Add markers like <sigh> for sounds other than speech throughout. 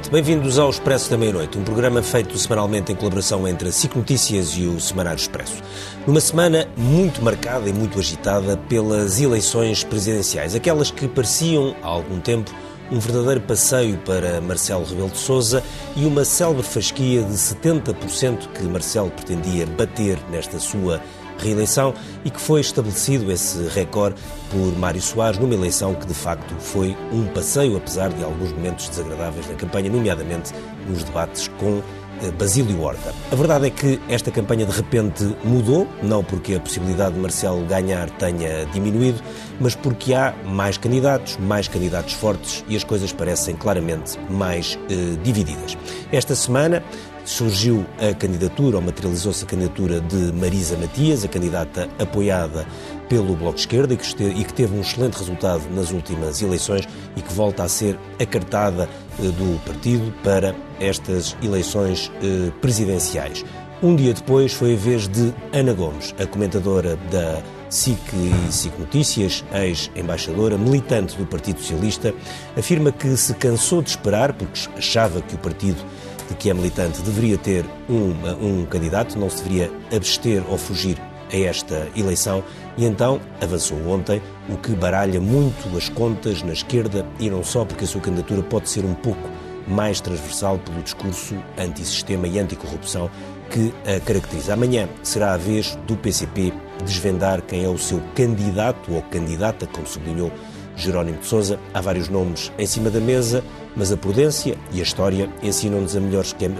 noite. Bem-vindos ao Expresso da Meia-Noite, um programa feito semanalmente em colaboração entre a SIC Notícias e o Semanário Expresso. Numa semana muito marcada e muito agitada pelas eleições presidenciais, aquelas que pareciam, há algum tempo, um verdadeiro passeio para Marcelo Rebelo de Sousa e uma célebre fasquia de 70% que Marcelo pretendia bater nesta sua reeleição e que foi estabelecido esse recorde por Mário Soares numa eleição que de facto foi um passeio, apesar de alguns momentos desagradáveis na campanha, nomeadamente nos debates com eh, Basílio Horta. A verdade é que esta campanha de repente mudou, não porque a possibilidade de Marcelo ganhar tenha diminuído, mas porque há mais candidatos, mais candidatos fortes e as coisas parecem claramente mais eh, divididas. Esta semana surgiu a candidatura, ou materializou-se a candidatura de Marisa Matias, a candidata apoiada pelo Bloco de Esquerda e que, teve um excelente resultado nas últimas eleições e que volta a ser acartada eh, do partido para estas eleições eh, presidenciais. Um dia depois foi a vez de Ana Gomes, a comentadora da SIC e SIC Notícias, ex-embaixadora, militante do Partido Socialista, afirma que se cansou de esperar, porque achava que o partido de que é militante deveria ter um, um candidato, não se deveria abster ou fugir a esta eleição e então avançou ontem, o que baralha muito as contas na esquerda e não só porque a sua candidatura pode ser um pouco mais transversal pelo discurso antissistema e anticorrupção que a caracteriza. Amanhã será a vez do PCP desvendar quem é o seu candidato ou candidata, como sublinhou Jerónimo de Sousa. Há vários nomes em cima da mesa, mas a prudência e a história ensinam-nos que, é,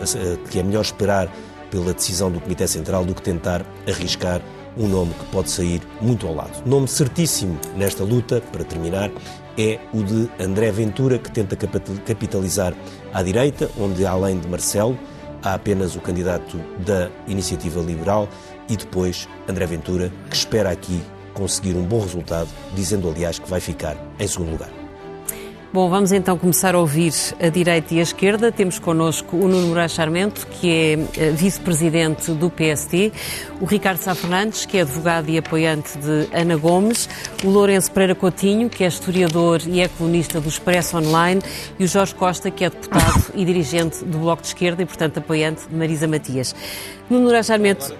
que é melhor esperar pela decisão do Comitê Central do que tentar arriscar um nome que pode sair muito ao lado. Nome certíssimo nesta luta, para terminar, é o de André Ventura, que tenta capitalizar à direita, onde além de Marcelo há apenas o candidato da Iniciativa Liberal e depois André Ventura, que espera aqui conseguir um bom resultado, dizendo aliás que vai ficar em segundo lugar. Bom, vamos então começar a ouvir a direita e a esquerda. Temos connosco o Nuno Moraes Charmento, que é eh, vice-presidente do PST, o Ricardo Sá Fernandes, que é advogado e apoiante de Ana Gomes, o Lourenço Pereira Coutinho, que é historiador e é colunista do Expresso Online, e o Jorge Costa, que é deputado e dirigente do Bloco de Esquerda e, portanto, apoiante de Marisa Matias. Nuno Moraes Charmento...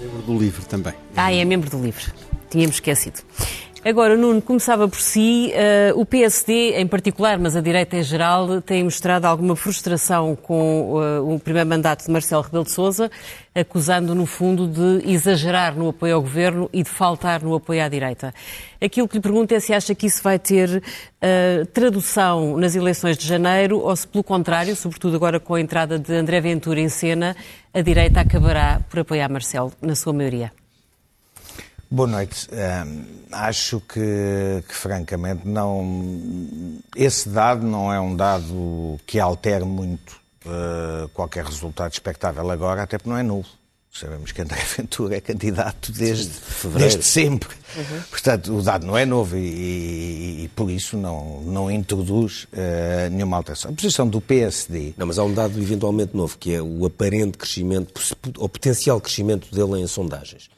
Membro do LIVRE também. Ah, é membro do LIVRE. Tínhamos esquecido. Agora, Nuno, começava por si. Uh, o PSD, em particular, mas a direita em geral, tem mostrado alguma frustração com uh, o primeiro mandato de Marcelo Rebelo de Sousa, acusando, no fundo, de exagerar no apoio ao governo e de faltar no apoio à direita. Aquilo que lhe pergunto é se acha que isso vai ter uh, tradução nas eleições de janeiro ou se, pelo contrário, sobretudo agora com a entrada de André Ventura em cena, a direita acabará por apoiar Marcelo, na sua maioria. Boa noite. Um, acho que, que, francamente, não. Esse dado não é um dado que altere muito uh, qualquer resultado expectável agora, até porque não é novo. Sabemos que André <laughs> Ventura é candidato desde, desde sempre. Uhum. Portanto, o dado não é novo e, e, e por isso não, não introduz uh, nenhuma alteração. A posição do PSD. Não, mas há um dado eventualmente novo, que é o aparente crescimento, ou potencial crescimento dele em sondagens.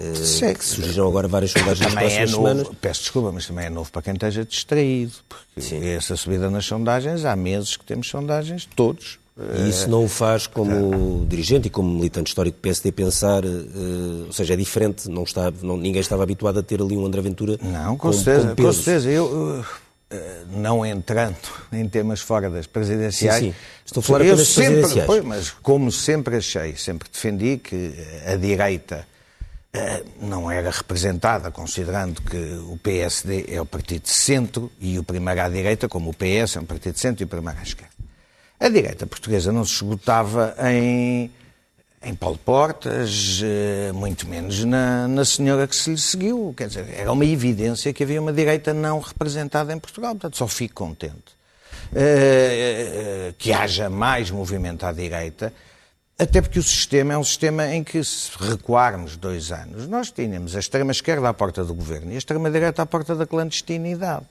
Uh, que surgiram agora várias sondagens nas próximas é novo, semanas. Peço desculpa, mas também é novo para quem esteja distraído, porque Sim. essa subida nas sondagens, há meses que temos sondagens, todos. E isso não o faz como dirigente e como militante histórico do PSD pensar, uh, ou seja, é diferente, não está, não, ninguém estava habituado a ter ali um André Ventura Não, com, com certeza, com, com certeza. Eu, uh, não entrando em temas fora das presidenciais. Sim, sim. Estou a falar eu apenas sempre, presidenciais. Pois, mas como sempre achei, sempre defendi que a direita eh, não era representada, considerando que o PSD é o partido de centro e o primeiro à direita, como o PS é um partido de centro e o primeiro à esquerda. A direita portuguesa não se esgotava em, em Paulo Portas, eh, muito menos na, na senhora que se lhe seguiu. Quer dizer, era uma evidência que havia uma direita não representada em Portugal. Portanto, só fico contente. Uh, que haja mais movimento à direita até porque o sistema é um sistema em que, se recuarmos dois anos, nós tínhamos a extrema-esquerda à porta do governo e a extrema-direita à porta da clandestinidade.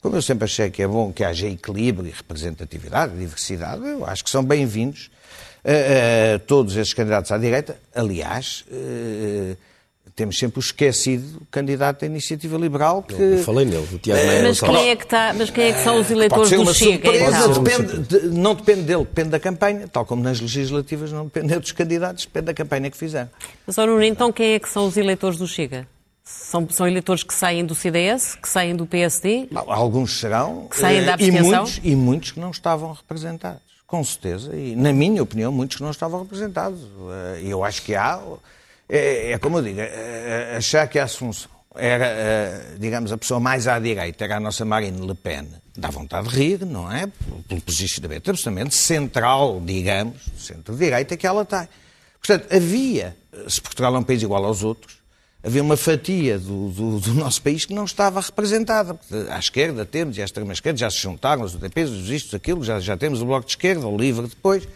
Como eu sempre achei que é bom que haja equilíbrio e representatividade, diversidade, eu acho que são bem-vindos uh, uh, todos esses candidatos à direita. Aliás, uh, temos sempre o esquecido candidato da Iniciativa Liberal que... Eu falei nele, o Tiago Maia Mas quem, é que está, mas quem é que são os eleitores do Chega? Então? depende, de- não depende dele, depende da campanha, tal como nas legislativas não depende dos candidatos, depende da campanha que fizeram. Mas, Nuno, então quem é que são os eleitores do Chega? São, são eleitores que saem do CDS, que saem do PSD? Alguns serão Que saem da eh, e abstenção? muitos, e muitos que não estavam representados, com certeza. E, na minha opinião, muitos que não estavam representados. Eh, E eu acho que há. É, é como eu digo, eh, achar que a Assunção era, digamos, a pessoa mais à direita, era a nossa Marine Le Pen, dá vontade de rir, não é? Pelo posicionamento absolutamente central, digamos, centro-direita que ela tem. Portanto, havia, se Portugal é um país igual aos outros, havia uma fatia do, do- do nosso país que não estava representada. À esquerda temos, e à extrema-esquerda já se juntaram os UTPs, os isto, aquilo, já, já temos o Bloco de Esquerda, o LIVRE depois.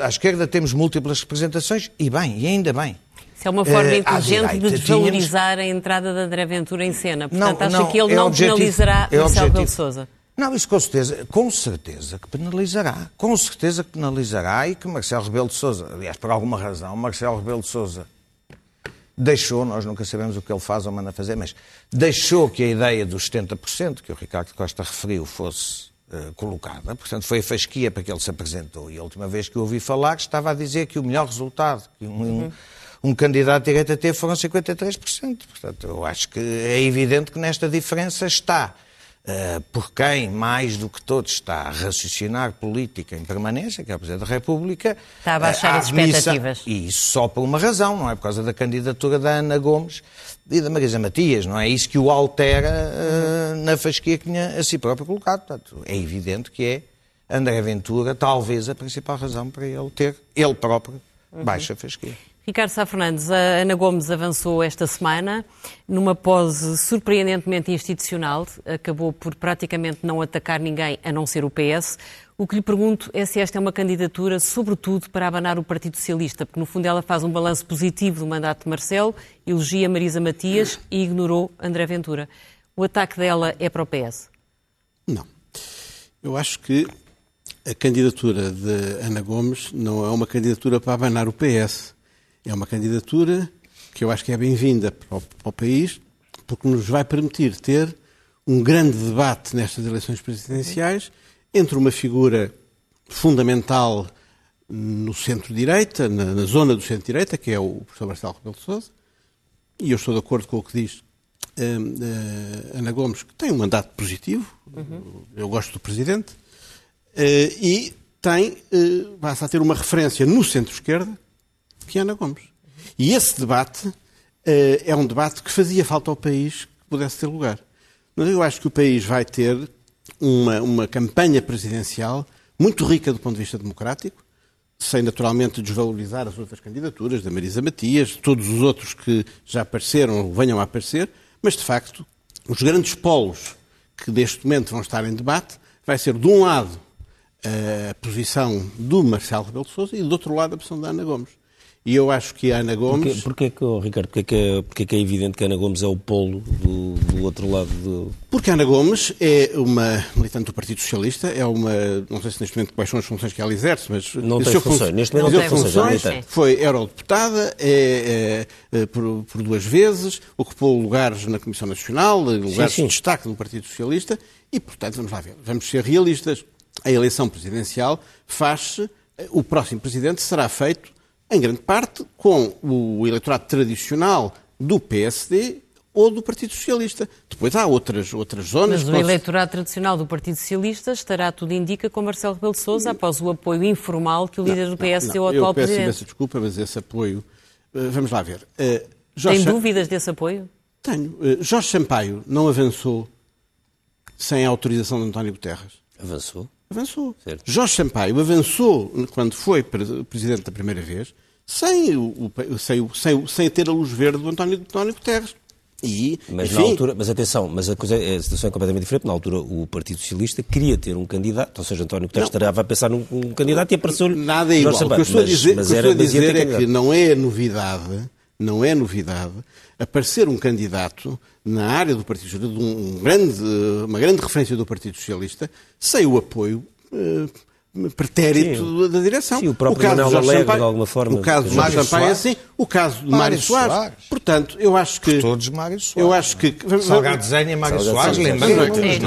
À esquerda temos múltiplas representações, e bem, e ainda bem. Isso é uma forma Eh, à inteligente de desvalorizar a entrada de André Ventura em cena. Portanto, acha que ele é não objetivo, penalizará é Marcelo. Rebelo Sousa? Não, isso com certeza, com certeza que penalizará. Com certeza que penalizará e que Marcelo Rebelo de Sousa, aliás, por alguma razão, Marcelo Rebelo de Sousa deixou, nós nunca sabemos o que ele faz ou manda fazer, mas deixou que a ideia dos 70% que o Ricardo Costa referiu fosse eh, colocada. Portanto, foi a fasquia para que ele se apresentou. E a última vez que eu ouvi falar, estava a dizer que o melhor resultado que um, um- um candidato direito a ter foram 53%. Portanto, eu acho que é evidente que nesta diferença está por quem, mais do que todos, está a raciocinar política em permanência, que é o Presidente da República. Está a baixar uh, as expectativas. E isso só por uma razão, não é? Por causa da candidatura da Ana Gomes e da Marisa Matias, não é? Isso que o altera uh, na fasquia que tinha a si próprio colocado. Portanto, é evidente que é André Ventura, talvez, a principal razão para ele ter, ele próprio, baixa fasquia. Ricardo Sá Fernandes, a Ana Gomes avançou esta semana numa pose surpreendentemente institucional, acabou por praticamente não atacar ninguém a não ser o PS. O que lhe pergunto é se esta é uma candidatura, sobretudo, para abanar o Partido Socialista, porque no fundo ela faz um balanço positivo do mandato de Marcelo, elogia Marisa Matias e ignorou André Ventura. O ataque dela é para o PS? Não. Eu acho que a candidatura de Ana Gomes não é uma candidatura para abanar o PS. É uma candidatura que eu acho que é bem-vinda para, o- para o país, porque nos vai permitir ter um grande debate nestas eleições presidenciais entre uma figura fundamental no centro-direita, na, na zona do centro-direita, que é o professor Marcelo Rebelo de Sousa, e eu estou de acordo com o que diz hum, eh, Ana Gomes, que tem um mandato positivo, eu gosto do Presidente, eh, e tem, eh, passa a ter uma referência no centro-esquerda, que Ana Gomes. E esse debate eh, é um debate que fazia falta ao país que pudesse ter lugar. Mas eu acho que o país vai ter uma, uma campanha presidencial muito rica do ponto de vista democrático, sem naturalmente desvalorizar as outras candidaturas, da Marisa Matias, de todos os outros que já apareceram ou venham a aparecer, mas de facto, os grandes polos que neste momento vão estar em debate vai ser, de um lado, a posição do Marcelo Rebelo de Sousa e, do outro lado, a posição da Ana Gomes. E eu acho que a Ana Porquê, Gomes... porquê que, oh, Ricardo, porquê que, é, porquê que é evidente que Ana Gomes é o polo do, do outro lado do... Porque Ana Gomes é uma militante do Partido Socialista, é uma. Não sei se neste momento quais são as funções que ela exerce, mas. Não tem funções. fun- Neste momento não tem funções, funções. Foi eurodeputada é, é, é, por, por duas vezes, ocupou lugares na Comissão Nacional, lugares sim. de destaque do Partido Socialista e, portanto, vamos lá ver. Vamos ser realistas. A eleição presidencial faz-se. O próximo presidente será feito, em grande parte, com o eleitorado tradicional do PSD ou do Partido Socialista. Depois há outras, outras zonas. Mas o se- eleitorado tradicional do Partido Socialista estará, tudo indica, com Marcelo Rebelo de Sousa após o apoio informal que o líder do PS Não, deu ao eu atual peço Presidente. imensa desculpa, mas esse apoio. eh, vamos lá ver. Tem Jorge, dúvidas desse apoio? Tenho. Eh, Jorge Sampaio não avançou sem a autorização de António Guterres. Avançou? Avançou. Certo. Jorge Sampaio avançou quando foi pre- presidente da primeira vez sem, o, sem, sem, sem ter a luz verde do António, do António Guterres. E, Mas enfim, na altura, mas atenção, mas a, coisa, é- a situação é completamente diferente. Na altura, o Partido Socialista queria ter um candidato, ou seja, António Guterres estava a pensar num, num candidato e apareceu-lhe. Nada é igual. O que eu estou a Mas- dizer, mas era- estou a dizer é que não é novidade, não é novidade aparecer um candidato na área do Partido Socialista, um grande, uma grande referência do Partido Socialista, sem o apoio eh, pretérito Sim. da direção. Sim, o próprio caso Manuel Alegre, Sampaio- de alguma forma, O caso de Mário Sampaio é Soares. assim. O caso de Mário Mário Soares. Soares. Portanto, eu acho que... Todos Mário Soares. Eu acho que... Salgado Zenha, Mário Salgado Soares, lembrando Quem é- que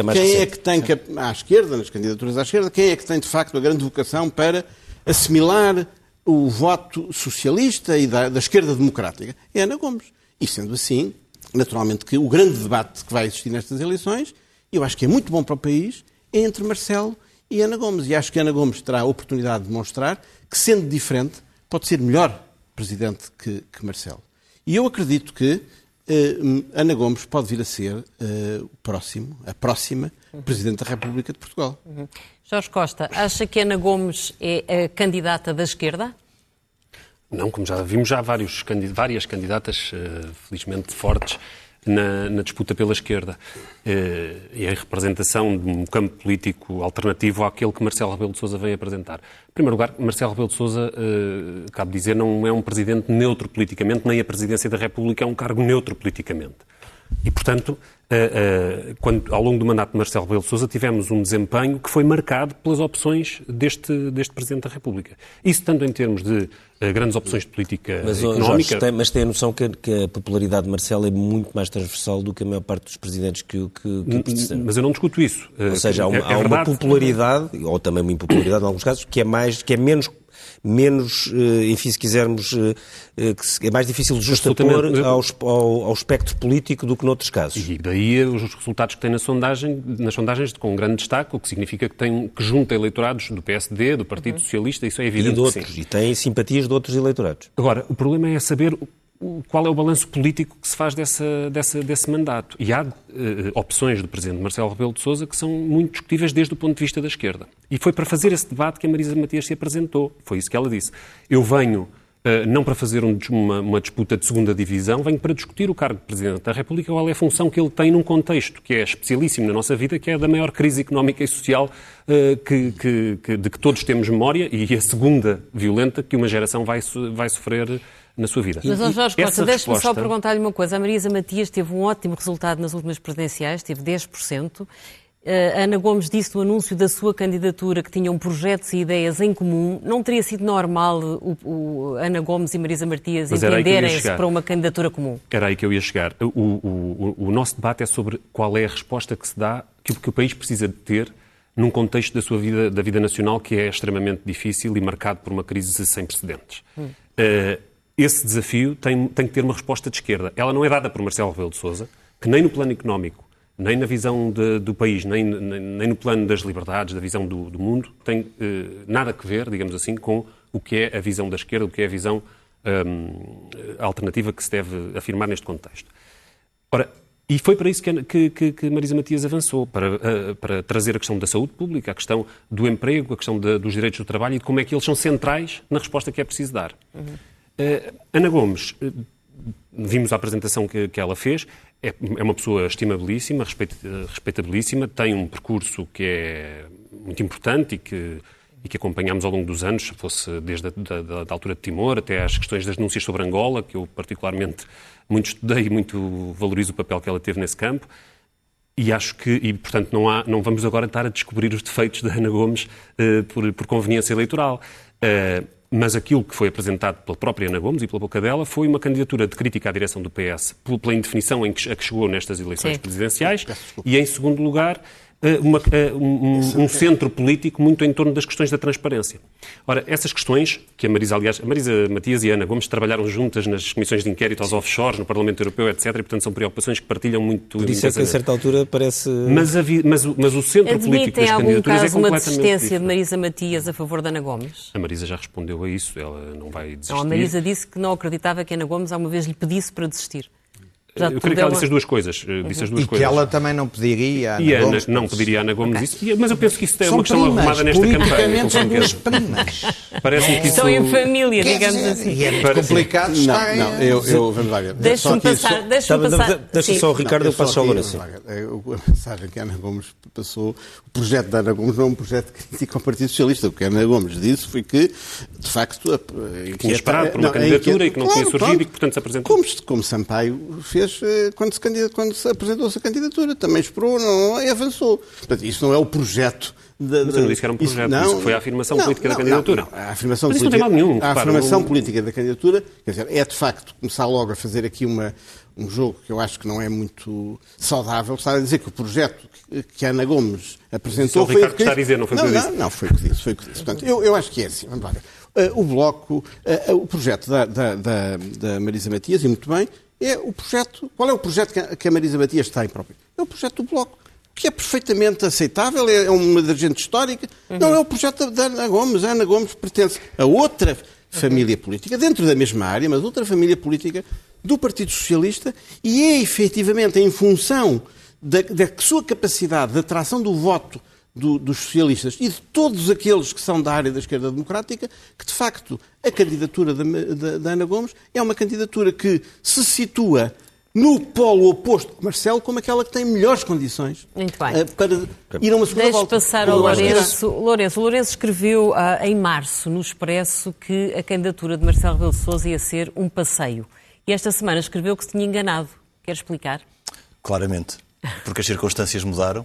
é tem- é é à esquerda, nas candidaturas à esquerda, quem é que tem de facto a grande vocação para assimilar o voto socialista e da, da esquerda democrática? É Ana Gomes. E sendo assim, naturalmente que o grande debate que vai existir nestas eleições, eu acho que é muito bom para o país, entre Marcelo e Ana Gomes. E acho que Ana Gomes terá a oportunidade de demonstrar que, sendo diferente, pode ser melhor presidente que, que Marcelo. E eu acredito que eh, Ana Gomes pode vir a ser eh, o próximo, a próxima Presidente da República de Portugal. Jorge Costa, acha que Ana Gomes é a candidata da esquerda? Não, como já vimos, já há vários, várias candidatas, eh, felizmente fortes, na, na disputa pela esquerda. Eh, e em representação de um campo político alternativo àquele que Marcelo Rebelo de Sousa vem apresentar. Em primeiro lugar, Marcelo Rebelo de Sousa, eh, cabe dizer, não é um presidente neutro politicamente, nem a presidência da República é um cargo neutro politicamente. E, portanto, eh, eh, quando, ao longo do mandato de Marcelo Rebelo de Sousa tivemos um desempenho que foi marcado pelas opções deste, deste Presidente da República. Isso tanto em termos de eh, grandes opções de política Mas, económica... Jorge, tem, mas tem a noção que, que a popularidade de Marcelo é muito mais transversal do que a maior parte dos presidentes que, o- que, que. Mas eu não discuto isso. Ou seja, há uma, É- é há uma popularidade, ou também uma impopularidade em alguns casos, que é, mais, que é menos, menos eh, enfim, se quisermos, eh, eh, é mais difícil de justapor ao, ao, ao espectro político do que noutros casos. E daí os resultados que tem na sondagem, nas sondagens com um grande destaque, o que significa que, tem, que junta eleitorados do PSD, do Partido Socialista, isso é E evidente de que sim. outros, e tem simpatias de outros eleitorados. Agora, o problema é saber qual é o balanço político que se faz dessa, dessa- desse mandato. E há eh, opções do Presidente Marcelo Rebelo de Sousa que são muito discutíveis desde o ponto de vista da esquerda. E foi para fazer esse debate que a Marisa Matias se apresentou. Foi isso que ela disse. Eu venho eh, não para fazer um- uma, uma disputa de segunda divisão, venho para discutir o cargo de Presidente da República, qual é a função que ele tem num contexto que é especialíssimo na nossa vida, que é da maior crise económica e social eh, que, que- que- de que todos temos memória e a segunda violenta que uma geração vai, vai sofrer na sua vida. Mas, ó Jorge Costa, deixe-me só perguntar-lhe uma coisa. A Marisa Matias teve um ótimo resultado nas últimas presidenciais, teve 10%. Eh, A Ana Gomes disse no anúncio da sua candidatura que tinham projetos e ideias em comum. Não teria sido normal o, o Ana Gomes e Marisa Matias entenderem-se para uma candidatura comum? Era aí que eu ia chegar. O, o- o- o nosso debate é sobre qual é a resposta que se dá, que, o- que o país precisa de ter num contexto da sua vida, da vida nacional que é extremamente difícil e marcado por uma crise sem precedentes. Eh, esse desafio tem, tem que ter uma resposta de esquerda. Ela não é dada por Marcelo Rebelo de Sousa, que nem no plano económico, nem na visão de- do país, nem, nem- nem no plano das liberdades, da visão do, do mundo, tem eh, nada a ver, digamos assim, com o que é a visão da esquerda, o que é a visão hum, alternativa que se deve afirmar neste contexto. Ora, e foi para isso que, que- que- Marisa Matias avançou, para, eh, para trazer a questão da saúde pública, a questão do emprego, a questão da- dos direitos do trabalho e de como é que eles são centrais na resposta que é preciso dar. Eh, Ana Gomes, eh, vimos a apresentação que, que ela fez, é, é uma pessoa estimabilíssima, respeita- respeitabilíssima, tem um percurso que é muito importante e que, e que acompanhamos ao longo dos anos, fosse desde a da, da- altura de Timor até às questões das denúncias sobre Angola, que eu particularmente muito estudei e muito valorizo o papel que ela teve nesse campo. E acho que, e portanto, não, há, não vamos agora estar a descobrir os defeitos da Ana Gomes eh, por, por conveniência eleitoral. Eh, mas aquilo que foi apresentado pela própria Ana Gomes e pela boca dela foi uma candidatura de crítica à direção do PS pela indefinição em que, a que chegou nestas eleições Sim. presidenciais e, em segundo lugar, uma- eh, um, um- um centro político muito em torno das questões da transparência. Ora, essas questões, que a Marisa, aliás, a Marisa Matias e a Ana Gomes trabalharam juntas nas comissões de inquérito aos offshores, no Parlamento Europeu, etc., e, portanto, são preocupações que partilham muito Por isso é que a certa altura parece. Mas, a vi- mas o- mas o centro político Admitem das em algum candidaturas é caso uma completamente desistência de. Marisa Matias a favor da Ana Gomes? A Marisa já respondeu a isso, ela não vai desistir. Não, a Marisa disse que não acreditava que a Ana Gomes alguma vez lhe pedisse para desistir. Eu creio que é ela disse as duas coisas. eh, Disse as duas E que coisas. ela também não pediria a E a Ana Gomes não pediria a Ana Gomes isso. E- Mas eu penso que isso é São uma questão primas, arrumada nesta campanha. politicamente são duas primas. Parece-me que isso... Estão em família, Quer digamos dizer, assim. E é Parece- complicado Não, estar não, eu, eu vamos lá ver. Só Deixa-me passar. Deixa-me passar. Deixa só o Ricardo, Não, eu passo só ao Lourenço. é, A mensagem que a Ana Gomes passou, o projeto da Ana Gomes não é um projeto que critica o Partido Socialista. O que a Ana Gomes disse foi que, de facto, a- a Tinha esperado por uma não, a candidatura e que não tinha surgido e que, portanto, se apresentou. Como, como Sampaio fez fez eh, quando se, quando se apresentou a candidatura. Também esperou não, e avançou. Portanto, isso não é o projeto da, Mas eu não disse que era um projeto, isso, não, foi a afirmação não, política não, da candidatura. Não, a afirmação, política, não tem nenhum, a afirmação política da candidatura quer dizer, é de facto começar logo a fazer aqui uma, um jogo que eu acho que não é muito saudável, está a dizer que o projeto que a Ana Gomes apresentou foi o que está a dizer, não foi o que eu disse. Não, não, foi o que disse. Foi o que disse. Portanto, eu, eu acho que é assim. Vamos lá ver. Uh, o Bloco, uh, o projeto da, da, da, da, Marisa Matias, e muito bem, é o projeto. Qual é o projeto que a, Marisa Matias tem próprio? É o projeto do Bloco que é perfeitamente aceitável, é uma dirigente histórica. Uhum. Não é o projeto da Ana Gomes. A Ana Gomes pertence a outra família política, dentro da mesma área, mas outra família política do Partido Socialista, e é efetivamente em função da, da sua capacidade de atração do voto do, dos socialistas e de todos aqueles que são da área da esquerda democrática, que de facto a candidatura da, da, da Ana Gomes é uma candidatura que se situa no polo oposto de Marcelo como aquela que tem melhores condições Muito bem. Uh, para ir a uma segunda Deixe volta. passar ao Lourenço. Lourenço. Lourenço escreveu uh, em março no Expresso que a candidatura de Marcelo Rebelo de Sousa ia ser um passeio. E esta semana escreveu que se tinha enganado. Quer explicar? Claramente. Porque as circunstâncias mudaram.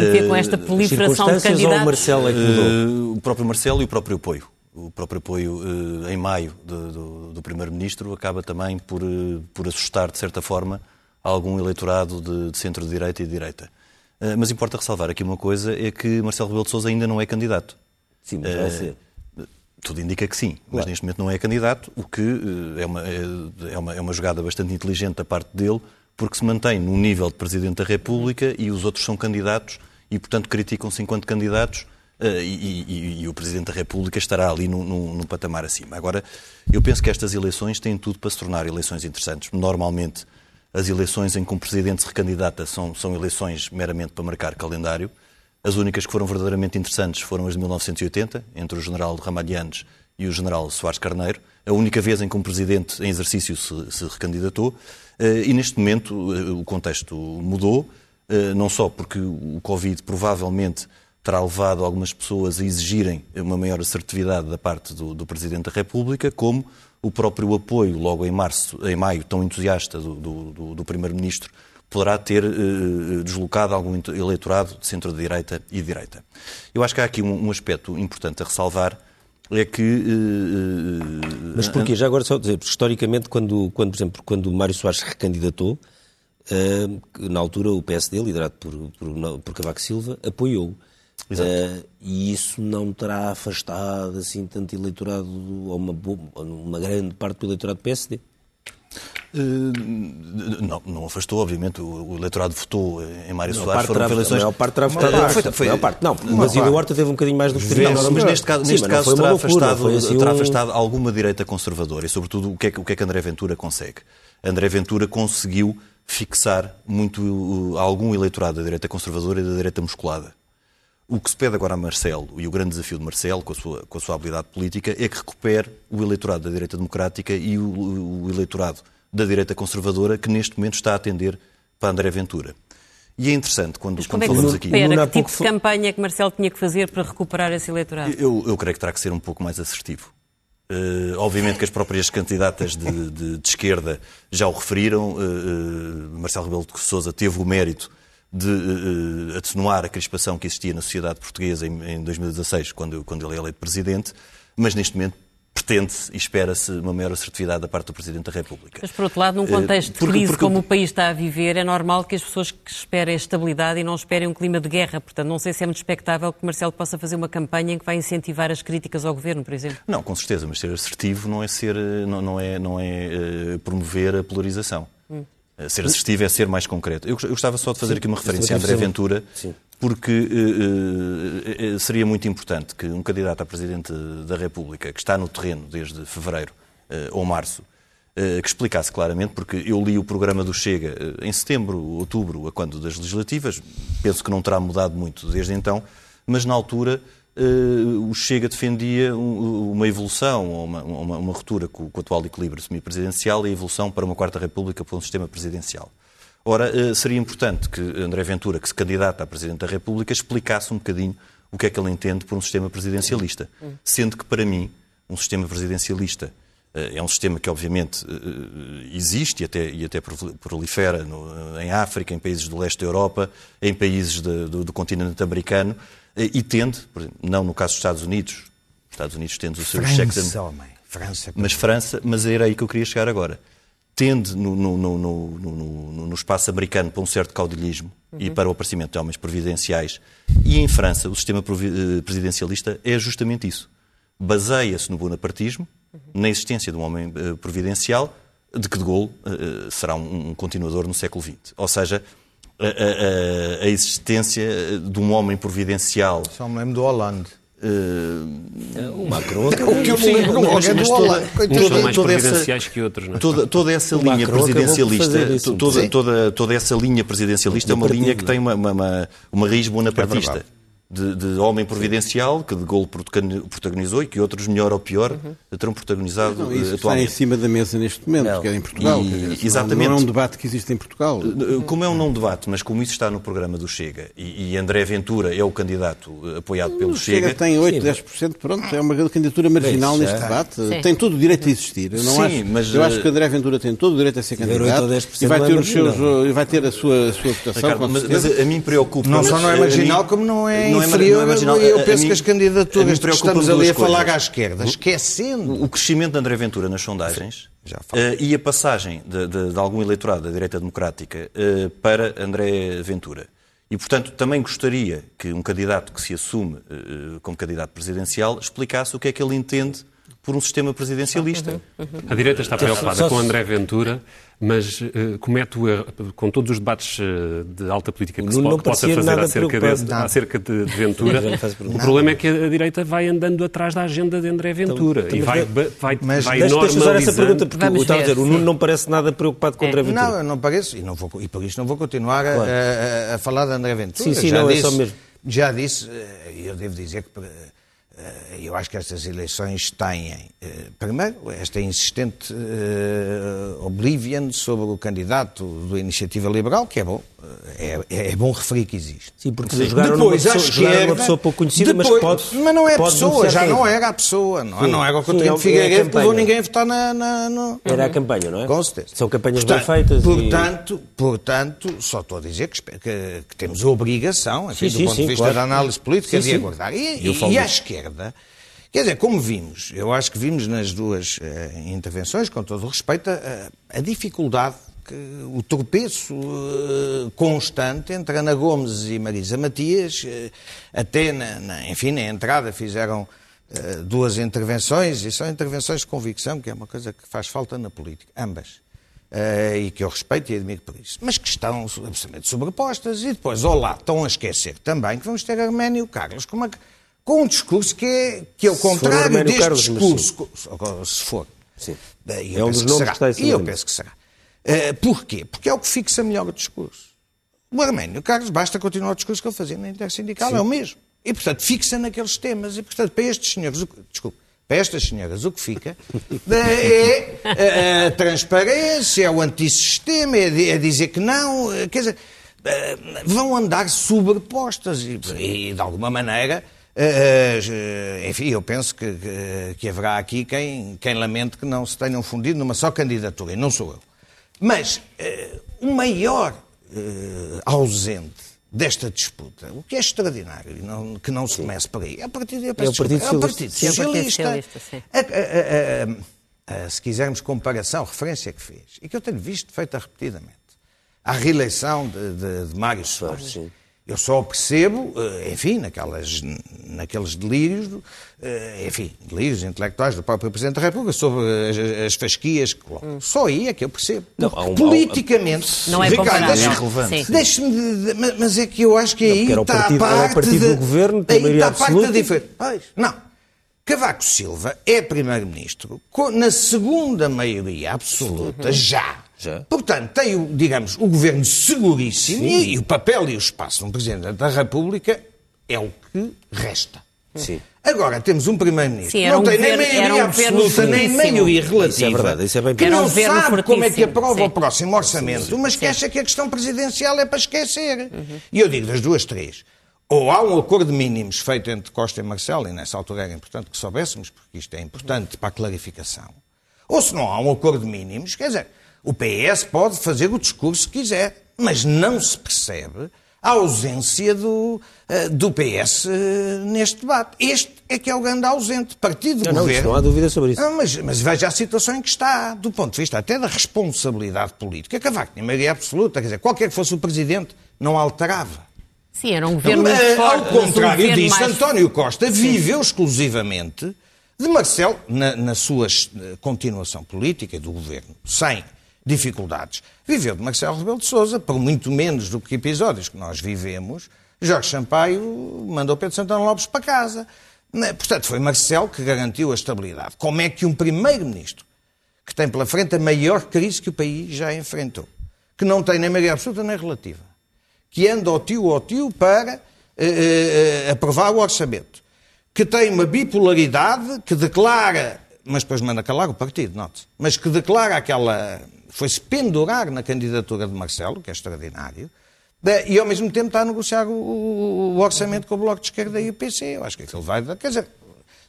Tem que ver com esta proliferação de candidatos? Ou o Marcelo é que mudou? Uh, o próprio Marcelo e o próprio apoio o próprio apoio eh, em maio do, do, do Primeiro-Ministro acaba também por, eh, por assustar, de certa forma, algum eleitorado de, de centro-direita e de direita. Eh, mas importa ressalvar aqui uma coisa, é que Marcelo Rebelo de Sousa ainda não é candidato. Sim, mas vai ser. Tudo indica que sim, claro. mas neste momento não é candidato, o que é uma, é, é, uma, é uma jogada bastante inteligente da parte dele, porque se mantém no nível de Presidente da República e os outros são candidatos e, portanto, criticam-se enquanto candidatos Uh, e, e, e, o Presidente da República estará ali num, num, patamar acima. Agora, eu penso que estas eleições têm tudo para se tornar eleições interessantes. Normalmente, as eleições em que um Presidente se recandidata são, são eleições meramente para marcar calendário. As únicas que foram verdadeiramente interessantes foram as de 1980, entre o General Ramalhianes e o General Soares Carneiro. A única vez em que um Presidente em exercício se, se recandidatou. Uh, e neste momento uh, o contexto mudou, não só porque o Covid provavelmente terá levado algumas pessoas a exigirem uma maior assertividade da parte do, do Presidente da República, como o próprio apoio, logo em março, em maio, tão entusiasta do, do, do Primeiro-Ministro, poderá ter eh, deslocado algum eleitorado de centro-direita e direita. Eu acho que há aqui um, um aspecto importante a ressalvar, é que... Eh, Mas porquê? Já agora só dizer, porque historicamente, quando, quando, por exemplo, quando Mário Soares recandidatou, eh, na altura o PSD, liderado por, por, por Cavaco Silva, apoiou. Uh, e isso não terá afastado assim tanto eleitorado, ou uma, uma grande parte do eleitorado do PSD? Eh, não, não afastou, obviamente. O, o eleitorado votou em Mário não, Soares. Foram eleições... A maior parte terá votado. Foi, foi, a parte. Não, mas Ida Horta teve um bocadinho mais do que Não, mas neste caso, Sim, neste caso terá, loucura, afastado, assim terá um... afastado alguma direita conservadora. E, sobretudo, o que, é, o que é que André Ventura consegue? André Ventura conseguiu fixar muito uh, algum eleitorado da direita conservadora e da direita musculada. O que se pede agora a Marcelo, e o grande desafio de Marcelo, com a sua, com a sua habilidade política, é que recupere o eleitorado da direita democrática e o, o eleitorado da direita conservadora, que neste momento está a atender para André Ventura. E é interessante quando, Mas quando é falamos aqui. Espera, que tipo de campanha é que Marcelo tinha que fazer para recuperar esse eleitorado? Eu, eu creio que terá que ser um pouco mais assertivo. Uh, obviamente que as próprias candidatas de, de, de esquerda já o referiram. Uh, uh, Marcelo Rebelo de Sousa teve o mérito de uh, atenuar a crispação que existia na sociedade portuguesa em, em 2016, quando, quando ele é eleito presidente, mas neste momento pretende-se e espera-se uma maior assertividade da parte do Presidente da República. Mas, por outro lado, num eh, contexto de crise porque... como o país está a viver, é normal que as pessoas que esperem estabilidade e não esperem um clima de guerra. Portanto, não sei se é muito expectável que Marcelo possa fazer uma campanha em que vai incentivar as críticas ao Governo, por exemplo. Não, com certeza, mas ser assertivo não é, ser, não, não é, não é promover a polarização. Ser assertivo é ser mais concreto. Eu gostava só de fazer Sim, aqui uma referência a André Ventura, Sim. porque uh, uh, seria muito importante que um candidato a Presidente da República, que está no terreno desde fevereiro uh, ou março, que explicasse claramente, porque eu li o programa do Chega em setembro, outubro, a quando das legislativas, penso que não terá mudado muito desde então, mas na altura o Chega defendia uma evolução, uma, uma, uma ruptura com, o atual equilíbrio semipresidencial e a evolução para uma quarta república para um sistema presidencial. Ora, uh, seria importante que André Ventura, que se candidata a Presidente da República, explicasse um bocadinho o que é que ele entende por um sistema presidencialista. Sendo que, para mim, um sistema presidencialista É um sistema que, obviamente, existe e até, e até prolifera no, em África, em países do leste da Europa, em países de, do, do, continente americano, e tende, exemplo, não no caso dos Estados Unidos, os Estados Unidos têm os seus cheques... Homem. França. Mas França, mas era aí que eu queria chegar agora. Tende no, no, no, no espaço americano para um certo caudilhismo uhum. e para o aparecimento de homens providenciais. E em França, o sistema presidencialista é justamente isso. Baseia-se no bonapartismo, na existência de um homem eh, providencial, de que de Gaulle uh, será um, um, continuador no século XX. Ou seja, a, a, a, existência de um homem providencial. Só me lembro do Hollande. Uh, o Macron. <laughs> O que eu me lembro não, mas, mas toda, toda, mais toda essa, que outros, não é? Toda, toda essa linha presidencialista, toda, toda, toda essa linha presidencialista é uma linha que tem uma, uma, uma, uma raiz bonapartista. É de, de, homem providencial, que de Gaulle protagonizou e que outros, melhor ou pior, uhum. terão protagonizado não, isso atualmente. Está em cima da mesa neste momento, não. que é em Portugal. E, dizer, exatamente. Não é um debate que existe em Portugal. Eh, como é um não debate, mas como isso está no programa do Chega e, e André Ventura é o candidato apoiado pelo Chega... Chega tem 8, 10%, pronto, é uma candidatura marginal neste debate. Sim. Tem todo o direito a existir. Eu, não Sim, acho, mas, eu acho que André Ventura tem todo o direito a ser candidato e vai ter, os seus, e vai ter a sua, a sua votação. Ricardo, mas, mas, a mim preocupa... Não só não é marginal, como não é inferior... Não é marginal, eu penso mim, que as candidaturas que estamos ali a falar à esquerda, esquecendo. O crescimento de André Ventura nas sondagens uh, e a passagem de, de, de, algum eleitorado da direita democrática uh, para André Ventura. E, portanto, também gostaria que um candidato que se assume uh, como candidato presidencial explicasse o que é que ele entende por um sistema presidencialista. Uhum, uhum. A direita está preocupada com André Ventura mas uh, comete o erro, com todos os debates uh, de alta política que se pode, possa fazer acerca, desse, acerca de, de Ventura, <laughs> o problema é que a direita vai andando atrás da agenda de André Ventura então, e vai, vai, mas vai normalizando... usar essa pergunta, porque Vamos ver, dizer, o Nuno não parece nada preocupado com é. André Ventura. Não, não parece, e, não vou, e por isso não vou continuar claro. a, a, a, falar de André Ventura. Sim, sim, já não, disse, é só mesmo. Já disse, eh, eu devo dizer que eh, eu acho que estas eleições têm, eh, primeiro, esta insistente uh, oblivion sobre o candidato da Iniciativa Liberal, que é bom, é, é, bom referir que existe. Sim, porque Sim. jogaram, depois, pessoa, jogaram uma pessoa pouco conhecida, depois, mas pode. Mas não é a pessoa, já não era a pessoa, não, é? não era o Coutinho Figueiredo que levou ninguém a votar na, na, no... Era a campanha, não é? Com certeza. São campanhas portanto, bem feitas. Portanto, e... portanto, só estou a dizer que, que, que temos a obrigação, enfim, sim, do ponto de vista claro. da análise política, de aguardar. E, e, e à esquerda Quer dizer, como vimos, eu acho que vimos nas duas uh, intervenções, com todo o respeito, a, a dificuldade, que, o tropeço uh, constante entre Ana Gomes e Marisa Matias, uh, até, na, na, enfim, na entrada fizeram duas intervenções, e são intervenções de convicção, que é uma coisa que faz falta na política, ambas. E que eu respeito e admiro por isso, mas que estão absolutamente sobrepostas. E depois, olá, estão a esquecer também que vamos ter Arménio Carlos com uma, com um discurso que é, que é o contrário deste Carlos, discurso. Se for. Sim. é um dos nomes que, está E eu penso que será. Uh, porquê? Porque é o que fixa melhor o discurso. O Arménio Carlos basta continuar o discurso que ele fazia na Intersindical, Sim. é o mesmo. E, portanto, fixa naqueles temas. E, portanto, para estes senhores, o, desculpe, para estas senhoras o que fica <laughs> é a, a transparência, é o antissistema, é, é dizer que não, quer dizer, eh, vão andar sobrepostas e, e de alguma maneira eh, eh, enfim, eu penso que, que, haverá aqui quem, quem lamente que não se tenham fundido numa só candidatura, e não sou eu. Mas uh, o maior ausente desta disputa, o que é extraordinário, e não, que não se comece por aí, é o Partido, é o partido, é o partido Socialista. É o partido Socialista. se quisermos comparação, referência que fez, e que eu tenho visto feita repetidamente, à reeleição de, de, de Mário Soares. Eu só percebo, eh, enfim, naquelas, naqueles delírios, eh, enfim, delírios intelectuais do próprio Presidente da República sobre as, as fasquias que colocam. Hum. Só aí é que eu percebo. Não, um, politicamente... Não é comparável. Deixe-me... Deixe mas é que eu acho que aí não, está partido, a parte... Era o partido do governo, tem aí está a parte da diferença. Pois, não. Cavaco Silva é Primeiro-Ministro na segunda maioria absoluta, uhum. já já. Portanto, tem, o, digamos, o governo seguríssimo e, e, o papel e o espaço de um Presidente da República é o que resta. Sim. Agora, temos um Primeiro-Ministro que não um tem nem maioria um absoluta, nem maioria relativa, isso é verdade, isso é bem que não um sabe como é que aprova sim. o próximo orçamento, mas que acha que a questão presidencial é para esquecer. Uhum. E eu digo das duas, três. Ou há um acordo de mínimos feito entre Costa e Marcelo, e nessa altura era importante que soubéssemos, porque isto é importante para a clarificação ou se não há um acordo de mínimos, quer dizer, o PS pode fazer o discurso que quiser, mas não se percebe a ausência do, uh, do PS uh, neste debate. Este é que é o grande ausente. Partido não, governo. Não, não há dúvida sobre isso. Não, mas, mas, veja a situação em que está, do ponto de vista até da responsabilidade política. Cavaco tinha maioria absoluta, quer dizer, qualquer que fosse o presidente, não alterava. Sim, era um governo muito uh, forte. Ao contrário um disso, mais... António Costa viveu exclusivamente de Marcelo, na, na sua continuação política do governo, sem dificuldades. Viveu de Marcelo Rebelo de Sousa, por muito menos do que episódios que nós vivemos, Jorge Sampaio mandou Pedro Santana Lopes para casa. Né, portanto, foi Marcelo que garantiu a estabilidade. Como é que um primeiro-ministro, que tem pela frente a maior crise que o país já enfrentou, que não tem nem maioria absoluta nem relativa, que anda ao tio ao tio para eh, eh, aprovar o orçamento, que tem uma bipolaridade, que declara, mas depois manda calar o partido, note mas que declara aquela foi-se pendurar na candidatura de Marcelo, que é extraordinário, e ao mesmo tempo está a negociar o, o, o orçamento com o Bloco de Esquerda e o PC. Eu acho que aquilo vai. Quer dizer,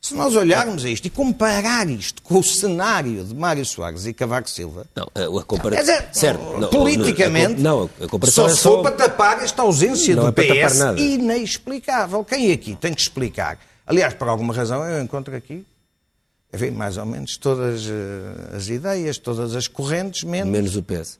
se nós olharmos a isto e comparar isto com o cenário de Mário Soares e Cavaco Silva. Não, a comparação. Dizer, certo, não, politicamente, não, a comparação só é for para tapar esta ausência não do é PS inexplicável. Quem aqui tem que explicar? Aliás, por alguma razão, eu encontro aqui enfim, mais ou menos todas uh, as ideias, todas as correntes, menos... Menos o PS.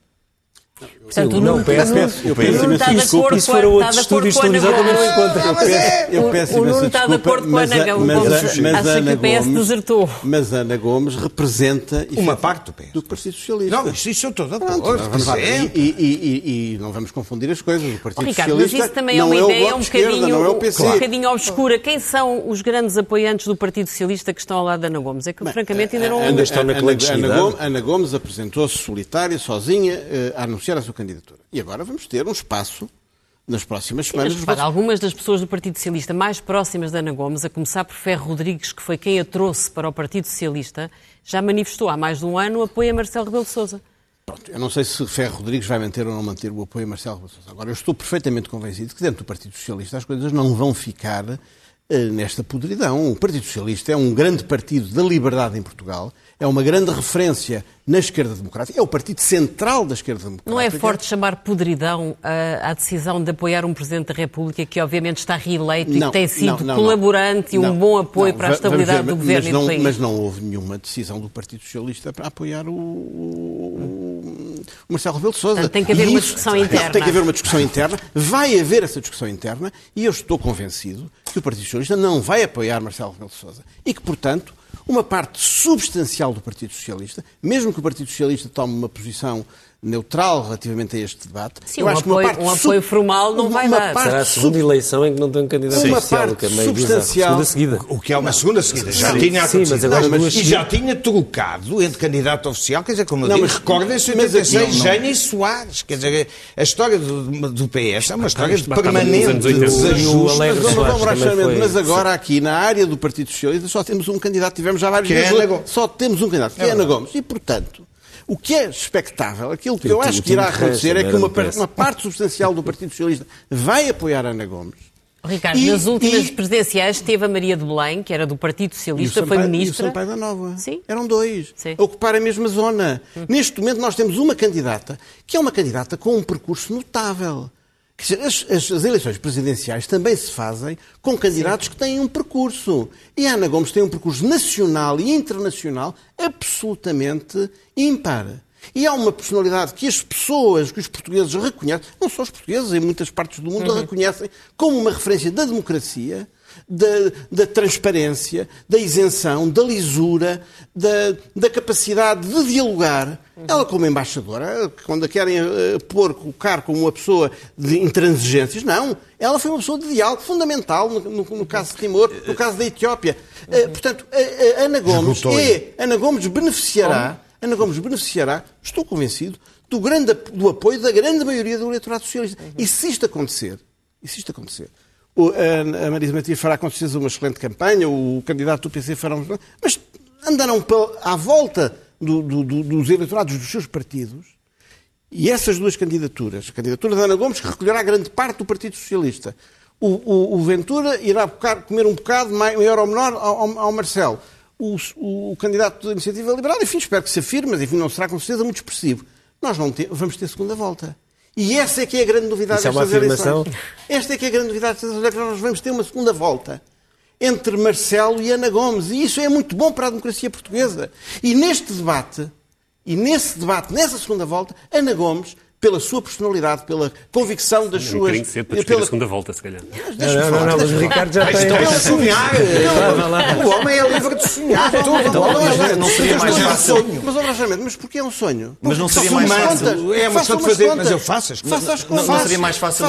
Portanto, não, o PS, eu peço imensa desculpa. Isso foram outros estúdios não encontram. Eu peço, eu peço o Nuno está de acordo com a Ana Gomes. Acha que o PS desertou. Mas a Ana Gomes representa... Uma parte do PS. Do Partido Socialista. Não, isso, isso eu estou de acordo. E, e, e, e, não vamos confundir as coisas. O Partido oh, Ricardo, Socialista mas isso também é uma é ideia um é um bocadinho obscura. Quem são os grandes apoiantes do Partido Socialista que estão ao lado da Ana Gomes? É que, francamente, ainda não... Ainda estão na clandestinidade. Ana Gomes apresentou-se solitária, sozinha, a anunciar a sua candidatura. E agora vamos ter um espaço nas próximas semanas. Sim, mas, algumas das pessoas do Partido Socialista mais próximas da Ana Gomes, a começar por Ferro Rodrigues, que foi quem a trouxe para o Partido Socialista, já manifestou há mais de um ano o apoio a Marcelo Rebelo de Sousa. Pronto, eu não sei se Ferro Rodrigues vai manter ou não manter o apoio a Marcelo Rebelo de Sousa. Agora, eu estou perfeitamente convencido que dentro do Partido Socialista as coisas não vão ficar uh, nesta podridão. O Partido Socialista é um grande partido da liberdade em Portugal, é uma grande referência na esquerda democrática, é o partido central da esquerda democrática. Não é forte chamar podridão à, decisão de apoiar um Presidente da República que obviamente está reeleito não, e que tem sido não, não, colaborante e um bom apoio para a estabilidade ver, do governo mas não, e do país? Mas não houve nenhuma decisão do Partido Socialista para apoiar o, o, Marcelo Rebelo de Sousa. Tem que haver uma discussão interna. Tem que haver uma discussão interna, vai haver essa discussão interna e eu estou convencido que o Partido Socialista não vai apoiar Marcelo Rebelo de Sousa e que, portanto, uma parte substancial do Partido Socialista, mesmo que o Partido Socialista tome uma posição neutral relativamente a este debate. Sim, eu um, acho apoio, que uma parte um apoio formal não vai dar. Será a segunda eleição em que não tem um candidato uma oficial, parte que é substancial. Segunda seguida. O que é uma segunda seguida. Já sim, tinha sim, mas agora não, mas, E já tinha trocado entre candidato oficial, quer dizer, como eu não, digo, recordem-se 86, Jânio Soares. Quer dizer, a história do, do PS é uma história de permanente desajuste. Mas agora aqui, na área do Partido Socialista, só temos um candidato. Tivemos já vários é Só temos um candidato, que é Ana Gomes. E, portanto, o que é expectável, aquilo que eu acho que irá acontecer é que uma, uma parte substancial do Partido Socialista vai apoiar Ana Gomes. Ricardo, e, nas últimas e... presidenciais teve a Maria de Belém, que era do Partido Socialista, Sampaio, foi ministra. E o Sampaio da Nova. Sim. Eram dois. Sim. A ocupar a mesma zona. Hum. Neste momento nós temos uma candidata que é uma candidata com um percurso notável. As, as, as, eleições presidenciais também se fazem com candidatos Sim. que têm um percurso. E a Ana Gomes tem um percurso nacional e internacional absolutamente ímpar. E há uma personalidade que as pessoas, que os portugueses reconhecem, não só os portugueses, em muitas partes do mundo, uhum. reconhecem como uma referência da democracia, da, da, transparência, da isenção, da lisura, da, da capacidade de dialogar. Uhum. Ela, como embaixadora, quando a querem uh, pôr, colocar como uma pessoa de intransigências, não. Ela foi uma pessoa de diálogo fundamental no, no, no caso de Timor, no caso da Etiópia. Uh, portanto, a, a Ana Gomes, é, Ana Gomes beneficiará. Ana Gomes beneficiará, estou convencido, do, grande, do apoio da grande maioria do eleitorado socialista. Uhum. E se isto acontecer, e se isto acontecer, a, Marisa Matias fará com certeza uma excelente campanha, o candidato do PC fará um... Mas andarão à volta do, do, do, dos eleitorados dos seus partidos e essas duas candidaturas, a candidatura da Ana Gomes, que recolherá grande parte do Partido Socialista, o, o, o Ventura irá comer um bocado maior ou menor ao, ao Marcelo, o, o, o candidato da Iniciativa Liberal, enfim, espero que se afirme, mas enfim, não será com certeza muito expressivo. Nós não te, vamos ter segunda volta. E essa é que é a grande novidade Isso é destas afirmação? eleições. Esta é que é a grande novidade destas eleições, é que nós vamos ter uma segunda volta entre Marcelo e Ana Gomes. E isso é muito bom para a democracia portuguesa. E neste debate, e nesse debate, nessa segunda volta, Ana Gomes, pela sua personalidade, pela convicção das É um suas... bocadinho cedo para pela- a segunda volta, se calhar. Não, não, falar, não, mas o. Ricardo já tem. Estão a sonhar. Vai lá. O homem é livre de sonhar. Então, mas não seria mais mas, fácil? sonho. Mas, obviamente, mas porquê é um sonho? Mas não seria Faça mais fácil? É uma questão de fazer, mas eu faço as Faça as Não, contas. não seria mais fácil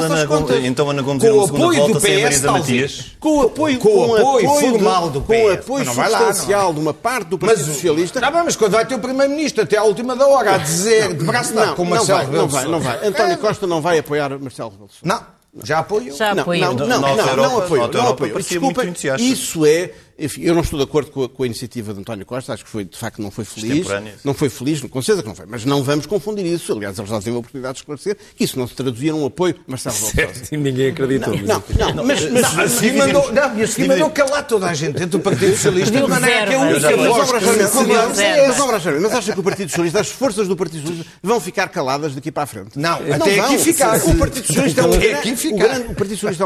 então Ana Gomes Com ir o uma segunda apoio do volta sem a PS, Marisa. Matias? Com o apoio, Com o apoio de- formal do com o PS, apoio mas não vai lá, não é? substancial de uma parte do Partido Socialista. Tá bem, mas quando vai ter o Primeiro-Ministro até à última da hora a dizer de braço dado Não, com não Marcelo não Rebelo vai, não vai. António Costa não vai apoiar Marcelo Rebelo de Sousa. Não, já apoiou. Já Não, apoiam. não, não, não, não, não apoio, não apoio. Desculpem, entusiasta. isso é, enfim, eu não estou de acordo com a, com a iniciativa de António Costa, acho que foi, de facto, não foi feliz. Não foi feliz, com certeza que não foi, mas não vamos confundir isso. Aliás, eles já têm a oportunidade de esclarecer que isso não se traduzia num apoio a Marcelo Rebelo ninguém acreditou. mas Não, não, mas, mas, Não, a seguir mandou, não, e a seguir mandou calar toda a gente dentro do Partido Socialista. De maneira que é a única Mas, voz que Sarmento, se mas, mas, mas, mas acha que o Partido Socialista, as forças do Partido Socialista vão ficar caladas daqui para a frente? Não, até aqui ficar. O Partido Socialista é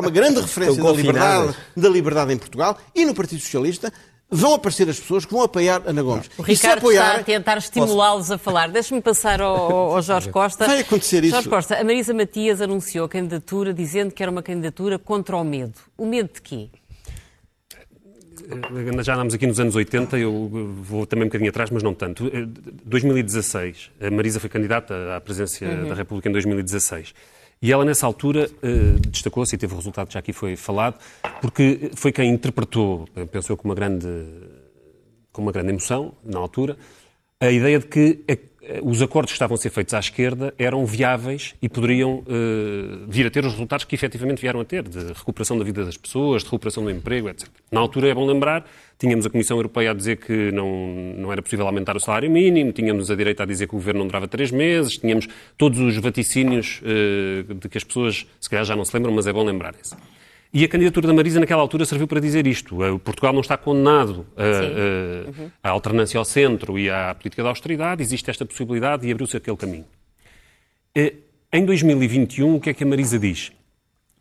uma, grande- é uma referência da liberdade em Portugal e no Partido Socialista vão aparecer as pessoas que vão apoiar Ana Gomes. O E se Ricardo está a tentar estimulá-los a falar. Deixe-me passar ao, ao- Jorge Costa. Vai acontecer isso. Jorge Costa, a Marisa Matias anunciou a candidatura dizendo que era uma candidatura contra o medo. O medo de quê? Eh, Já andámos aqui nos anos 80, eu vou também um bocadinho atrás, mas não tanto. Eh, 2016, a Marisa foi candidata à presidência da República em 2016. E ela, nessa altura, eh, destacou-se, e teve o resultado que já aqui foi falado, porque foi quem interpretou, eh, penso eu, com uma grande, com uma grande emoção, na altura, a ideia de que os acordos que estavam a ser feitos à esquerda eram viáveis e poderiam eh, vir a ter os resultados que efetivamente vieram a ter, de recuperação da vida das pessoas, de recuperação do emprego, etc. Na altura, é bom lembrar, tínhamos a Comissão Europeia a dizer que não, não era possível aumentar o salário mínimo, tínhamos a direita a dizer que o governo não durava três meses, tínhamos todos os vaticínios eh, de que as pessoas, se calhar já não se lembram, mas é bom lembrarem-se. E a candidatura da Marisa naquela altura serviu para dizer isto. Eh, Portugal não está condenado a, a- à alternância ao centro e à política da austeridade. Existe esta possibilidade e abriu-se aquele caminho. Eh, Em 2021, o que é que a Marisa diz?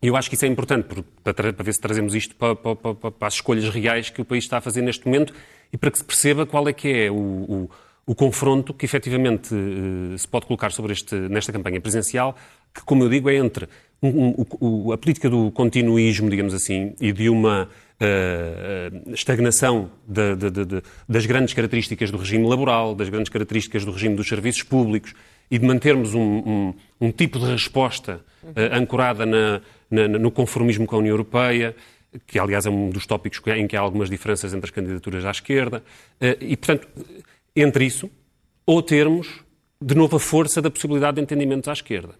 E Eu acho que isso é importante por- para, ver se trazemos isto para, para- para- as escolhas reais que o país está a fazer neste momento e para que se perceba qual é que é o, o- o confronto que efetivamente eh, se pode colocar sobre este, nesta campanha presidencial, que, como eu digo, é entre o- o- a política do continuísmo, digamos assim, e de uma eh, estagnação da- da- da- das grandes características do regime laboral, das grandes características do regime dos serviços públicos e de mantermos um, um- um tipo de resposta eh, ancorada na- na- no conformismo com a União Europeia, que aliás é um dos tópicos em que há algumas diferenças entre as candidaturas à esquerda, e portanto, entre isso, ou termos de novo a força da possibilidade de entendimentos à esquerda.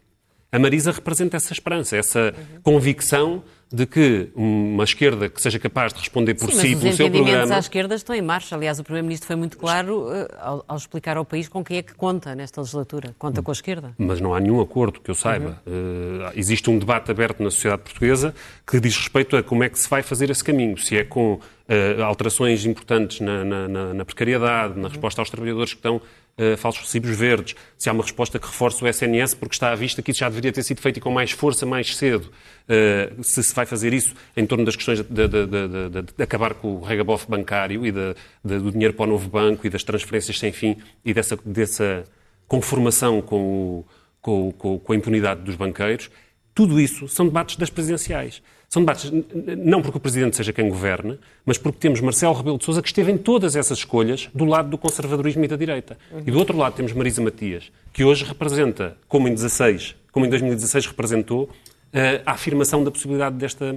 A Marisa representa essa esperança, essa convicção de que uma esquerda que seja capaz de responder por Sim, si, pelo seu programa. à esquerda estão em marcha. Aliás, o Primeiro-Ministro foi muito claro eh, ao, ao explicar ao país com quem é que conta nesta legislatura. Conta com a esquerda. Mas não há nenhum acordo que eu saiba. Eh, existe um debate aberto na sociedade portuguesa que diz respeito a como é que se vai fazer esse caminho. Se é com eh, alterações importantes na, na- na- na precariedade, na resposta aos trabalhadores que estão eh, falsos recibos verdes, se há uma resposta que reforce o SNS porque está à vista que isso já deveria ter sido feito e com mais força mais cedo. Eh, se se vai fazer isso em torno das questões de, de- de- de- acabar com o regabof bancário e do dinheiro para o novo banco e das transferências sem fim e dessa, dessa conformação com, o- com com com a impunidade dos banqueiros. Tudo isso são debates das presidenciais. São debates não porque o Presidente seja quem governe, mas porque temos Marcelo Rebelo de Sousa que esteve em todas essas escolhas do lado do conservadorismo e da direita. E do outro lado temos Marisa Matias, que hoje representa, como em 16, como em 2016 representou, eh, a afirmação da possibilidade desta,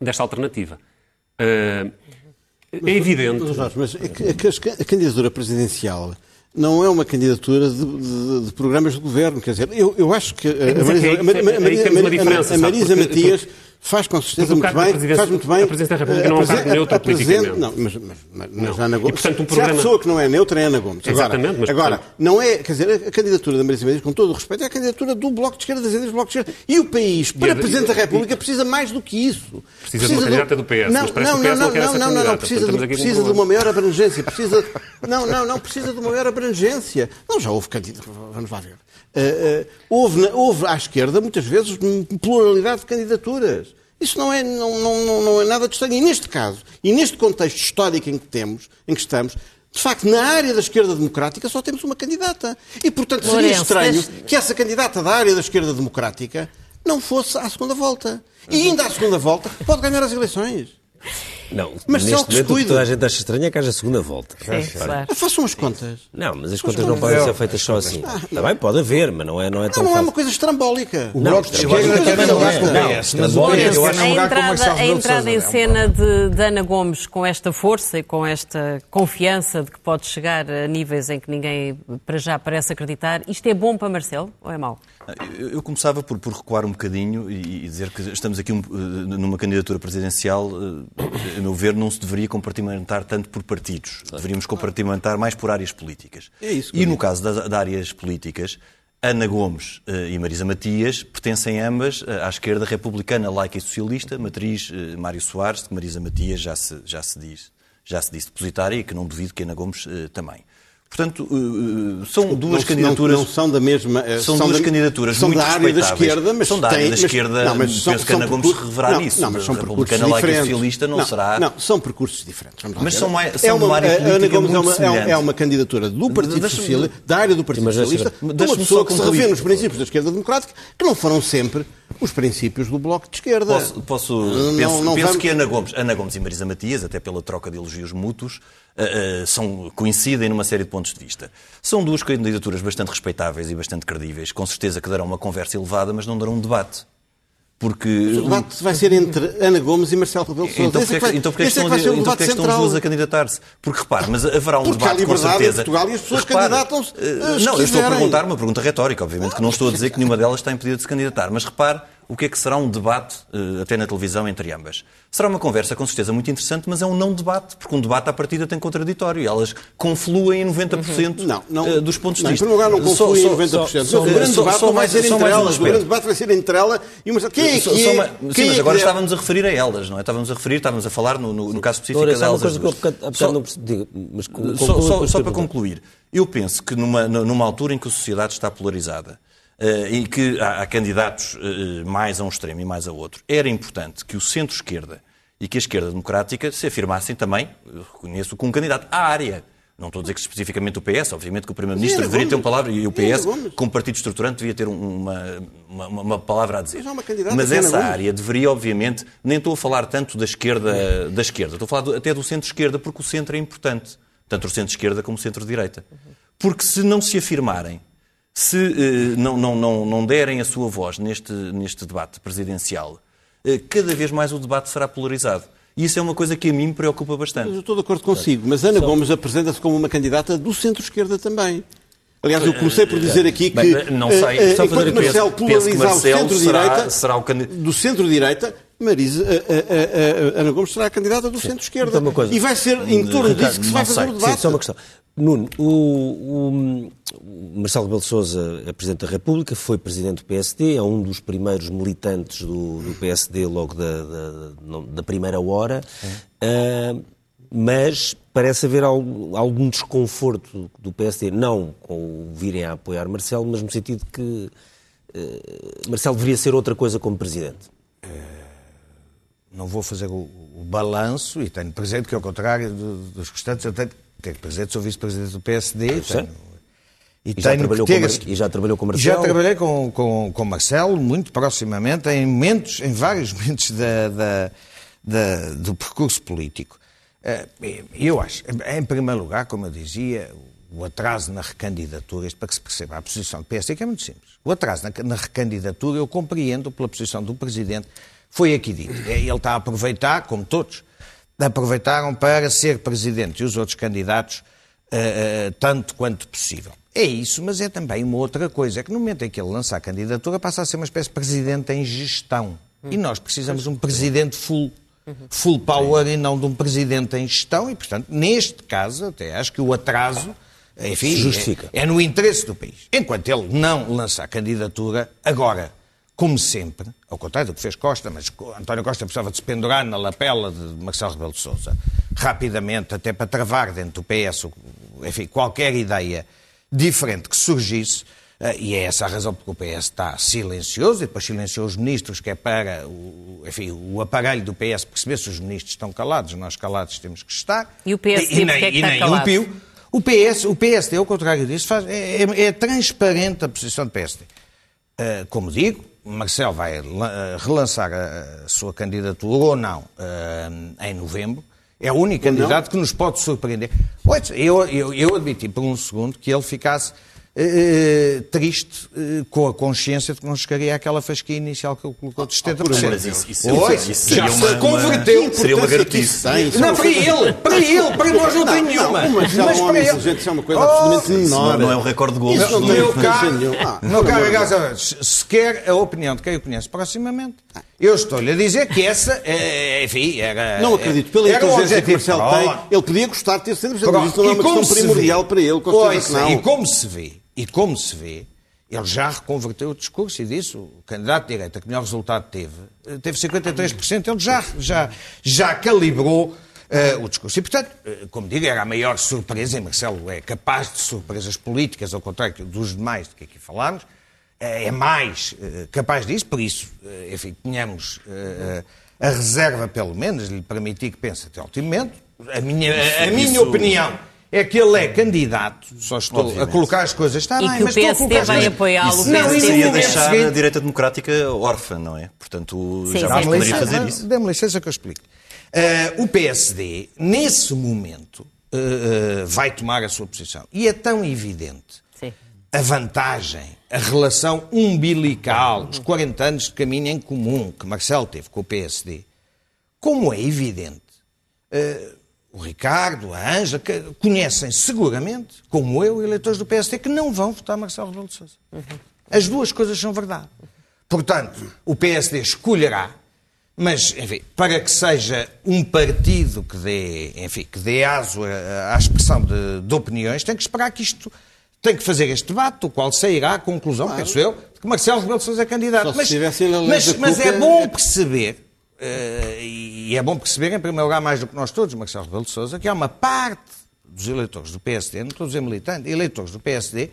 desta alternativa. Eh, é evidente. Mas, é é a candidatura presidencial não é uma candidatura de, de- de programas de governo. Quer dizer, eu, eu acho que a, é que Marisa, aí- a? Marisa Matias faz com certeza muito bem. Faz muito bem. a presidência da República não é um cargo neutro politicamente. Não, mas, mas, mas, mas. Ana Gomes. E, portanto, um Se há pessoa que não é neutra, é Ana Gomes. Agora, Exatamente, agora portanto- não é. Quer dizer, a candidatura da Marisa Mendes, com todo o respeito, é a candidatura do Bloco de Esquerda, das ideias do Bloco de Esquerda. E o país, para a- Presidente da República, precisa mais do que isso. Precisa de uma candidata do PS, Não, mas parece não, que o PS não, não quer não, não, não, precisa, precisa de problema. uma maior abrangência. Precisa, não, não, não, precisa de uma maior abrangência. Não, já houve candidatos. Vamos lá ver. Uh, uh, houve, houve à esquerda, muitas vezes, pluralidade de candidaturas. Isso não é, não, não, não, é nada de estranho. E neste caso, e neste contexto histórico em que temos, em que estamos, de facto, na área da esquerda democrática só temos uma candidata. E, portanto, seria Lourenço, estranho que essa candidata da área da esquerda democrática não fosse à segunda volta. E ainda à segunda volta pode ganhar as eleições. Não, Mas é o neste momento o que toda a gente acha estranho é que haja segunda volta. Sim, claro. Façam as contas. Não, mas as contas não podem ser feitas só assim. Também pode haver, mas não é, não é Não, tão não é fácil. uma coisa estrambólica. Não, Bloco de Esquerda também não é. não Não, é. Mas o Lourenço, Lourenço, A eu acho Marcelo a Rebelo entrada em cena de, Ana Gomes com esta força e com esta confiança de que pode chegar a níveis em que ninguém para já parece acreditar, isto é bom para Marcelo ou é mau? Eu, começava por, por recuar um bocadinho e, e dizer que estamos aqui um, eh, numa candidatura presidencial, eh, a meu ver, não se deveria compartimentar tanto por partidos. Deveríamos compartimentar mais por áreas políticas. É isso e no digo. caso das, das áreas políticas, Ana Gomes eh, e Marisa Matias pertencem ambas eh, à esquerda republicana, laica e socialista, matriz eh, Mário Soares, de que Marisa Matias já se, já se diz, já se disse depositária e que não duvido que Ana Gomes também. Portanto, eh, eh, são duas Não- candidaturas. Não, não são da mesma. eh, São duas da- candidaturas são muito da área da esquerda, mas São da área têm- da mas- esquerda, não, mas penso são- que são Ana Gomes percursos- reverá não, nisso. Não, mas são percursos diferentes. socialista não será- Não, são percursos diferentes. Mas são mais- é são uma, uma área Ana Gomes é uma, é, semelhante. é uma candidatura do Partido Socialista, da área do Partido Mas Socialista, de uma pessoa que se revê nos princípios da esquerda democrática, que não foram sempre os princípios do Bloco de Esquerda. Posso, posso- Não- penso, não penso vamos- que Ana Gomes, Ana Gomes e Marisa Matias, até pela troca de elogios mútuos, são, coincidem numa série de pontos de vista. São duas candidaturas bastante respeitáveis e bastante credíveis, com certeza que darão uma conversa elevada, mas não darão um debate. Porque O debate vai ser entre Ana Gomes e Marcelo Rebelo de Sousa. Então porquê é que então porquê é que esse é estão, que vai ser o então é que estão duas a candidatar-se? Porque repare, mas haverá um Porque há debate com em certeza. Portugal e as pessoas candidatam-se, eh, eh, Não, eu estou a perguntar uma pergunta retórica, obviamente, que não estou a dizer que nenhuma delas está impedida de se candidatar. Mas repare o que é que será um debate, eh, até na televisão, entre ambas. Será uma conversa com certeza muito interessante, mas é um não debate, porque um debate à partida tem contraditório e elas confluem em 90% Não, não, eh, dos pontos não, de Em vista. primeiro lugar, não Só- confluem em só- 90%. só- o grande só- debate só vai mais- ser só entre um elas. O grande debate vai ser entre ela e uma... Quem é Só- que só é? uma- quem Sim, é mas que agora estávamos a referir a elas, não é? Estávamos a referir, estávamos a falar no, no- no caso específico Lourenço, há uma delas. coisa que eu Só- não percebi. Mas Só, só- só para concluir, eu penso que numa, numa altura em que a sociedade está polarizada eh, e que há, há candidatos eh, mais a um extremo e mais a outro, era importante que o centro-esquerda e que a esquerda democrática se afirmassem também, reconheço, com um candidato à área. Não estou a dizer que especificamente o PS, obviamente que o Primeiro-Ministro deveria ter uma Gomes. palavra e o PS, Gomes. como partido estruturante, devia ter um- uma, uma, uma palavra a dizer. Mas Mas essa Gomes. área deveria, obviamente, nem estou a falar tanto da esquerda, da esquerda, estou a falar do- até do centro-esquerda, porque o centro é importante, tanto o centro-esquerda como o centro-direita. Porque se não se afirmarem, se eh, não, não, não, não derem a sua voz neste, neste debate presidencial, cada vez mais o debate será polarizado. E isso é uma coisa que a mim me preocupa Mas bastante. eu estou de acordo consigo, mas Ana Gomes apresenta-se como uma candidata do centro-esquerda também. Aliás, eu comecei por dizer aqui que, Bem, não eh, sei, eh, só enquanto fazer aqui- Marcelo polarizar o centro-direita, será- o candi- do centro-direita, Marisa, eh, eh, eh, eh, Ana Gomes será a candidata do centro-esquerda. Então. E vai ser em torno disso que se vai fazer sei. o Sim, debate. só uma questão. Nuno, o, o- Marcelo Rebelo de Sousa é Presidente da República, foi Presidente do PSD, é um dos primeiros militantes do, do PSD logo da, da- da primeira hora, Ah, mas parece haver algum, algum desconforto do PSD, não com o virem a apoiar Marcelo, mas no sentido que ah, Marcelo deveria ser outra coisa como Presidente. não vou fazer o, o balanço e tenho presente que, ao contrário do- dos restantes, eu tenho, tenho presente, sou vice-presidente do PSD. Tenho, e, E já, trabalhou ter com, e já trabalhou com Já Marcelo? trabalhei com, com, com Marcelo muito proximamente, em momentos, em vários <laughs> momentos da, da- da- do percurso político. Eh, eu acho, em primeiro lugar, como eu dizia, o atraso na recandidatura, isto para que se perceba a posição do PSD, que é muito simples. O atraso na, na recandidatura, eu compreendo pela posição do Presidente, foi aqui dito. Ele está a aproveitar, como todos, aproveitaram para ser Presidente e os outros candidatos eh, eh, tanto quanto possível. É isso, mas é também uma outra coisa. É que no momento em que ele lança a candidatura, passa a ser uma espécie de presidente em gestão. E nós precisamos de um presidente full, full power e não de um presidente em gestão. E, portanto, neste caso, até acho que o atraso enfim, Justifica. É, é no interesse do país. Enquanto ele não lançar candidatura, agora, como sempre, ao contrário do que fez Costa, mas António Costa precisava de se pendurar na lapela de Marcelo Rebelo de Sousa, rapidamente, até para travar dentro do PS, enfim, qualquer ideia diferente que surgisse, eh, e é essa a razão porque o PS está silencioso, e depois silenciou os ministros, que é para o, enfim, o aparelho do PS perceber se os ministros estão calados, nós calados temos que estar. E o PSD e, porque é que e nem calado? o PIO. O, PS, o PSD, ao contrário disso, faz, é, é- é transparente a posição do PSD. Uh, como digo, Marcelo vai uh, relançar a, sua candidatura ou não uh, em novembro. É o único candidato que nos pode surpreender. Pois, Eu, eu, eu admiti por um segundo que ele ficasse uh, triste uh, com a consciência de que não chegaria àquela fasquia inicial que ele colocou de 70%. Mas isso- isso- Pois, isso já seria se uma- converteu. uma- seria uma isso é Não, uma para ele, para ele, para nós não, tem nenhuma. Não, mas é um homem para inteligente, isso é uma coisa Oh, absolutamente menor. não, não é um recorde de gols. Isso não tem Meu diferença caro, nenhuma. Ah, meu caro de Gaza, se se quer a opinião de quem o conhece proximamente, eu estou-lhe a dizer que essa, eh, enfim, era. Não acredito. Pela era um inteligência que objetivo. Marcelo tem, Pronto. ele podia gostar de ter sido presidente, mas Pronto. isso não é E uma como questão se primordial para ele, com certeza que Ouça, não. E como se vê, e como se vê, ele já reconverteu o discurso e disse, o candidato de direita que melhor resultado teve, eh, teve 53%, ele já, já, já calibrou eh, o discurso. E, portanto, eh, como digo, era a maior surpresa, e Marcelo é capaz de surpresas políticas, ao contrário dos demais de que aqui falámos, eh, é mais capaz disso, por isso, enfim, tínhamos a reserva, pelo menos, de lhe permitir que pense até ao último momento. A minha, a, a minha opinião é que ele é candidato, só estou Obviamente. a colocar as coisas, está E bem, que o mas estou a PSD vai apoiá-lo, o Isso Não, seria momento deixar seguinte- a direita democrática órfã, não é? Portanto, Sim, jamais sim. poderia licença, fazer isso. Dê-me licença que eu explico. Eh, o PSD, nesse momento, eh, eh, vai tomar a sua posição. E é tão evidente Sim. a vantagem, a relação umbilical, os 40 anos de caminho em comum que Marcelo teve com o PSD, como é evidente, o Ricardo, a Anja, conhecem seguramente, como eu, eleitores do PSD, que não vão votar Marcelo Rebelo de Sousa. As duas coisas são verdade. Portanto, o PSD escolherá, mas, enfim, para que seja um partido que dê, enfim, que dê aso à, expressão de, de opiniões, tem que esperar que isto, tem que fazer este debate, do qual sairá a conclusão, penso eu, de que Marcelo Rebelo de Sousa é candidato. Mas, mas, mas é bom é- perceber, e é bom perceber, em primeiro lugar, mais do que nós todos, Marcelo Rebelo de Sousa, que há uma parte dos eleitores do PSD, não estou a dizer militante, eleitores do PSD,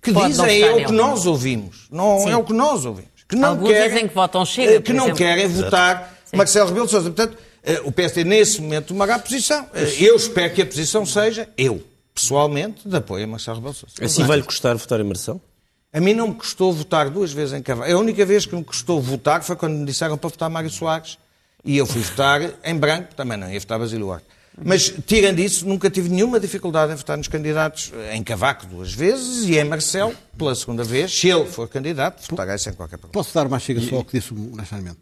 que Pode dizem é o que nós ouvimos, não Sim. é o que nós ouvimos. Que não Alguns querem, dizem que votam Chega, eh, Que não exemplo. querem votar Sim. Marcelo Rebelo de Sousa. Portanto, eh, o PSD nesse momento tomará posição. Eh, Eu espero que a posição seja, eu, pessoalmente, de apoio a Marcelo Rebelo de Sousa. Assim vai-lhe custar votar em Marcelo? A mim não me custou votar duas vezes em Cavaco. A única vez que me custou votar foi quando me disseram para votar Mário Soares. E eu fui votar em branco, também não ia votar Basílio Duarte. Mas, tirando isso, nunca tive nenhuma dificuldade em votar nos candidatos em Cavaco duas vezes e em Marcelo pela segunda vez. Se ele for candidato, votarei sem qualquer problema. Posso dar uma chega só ao que disse o Nascimento?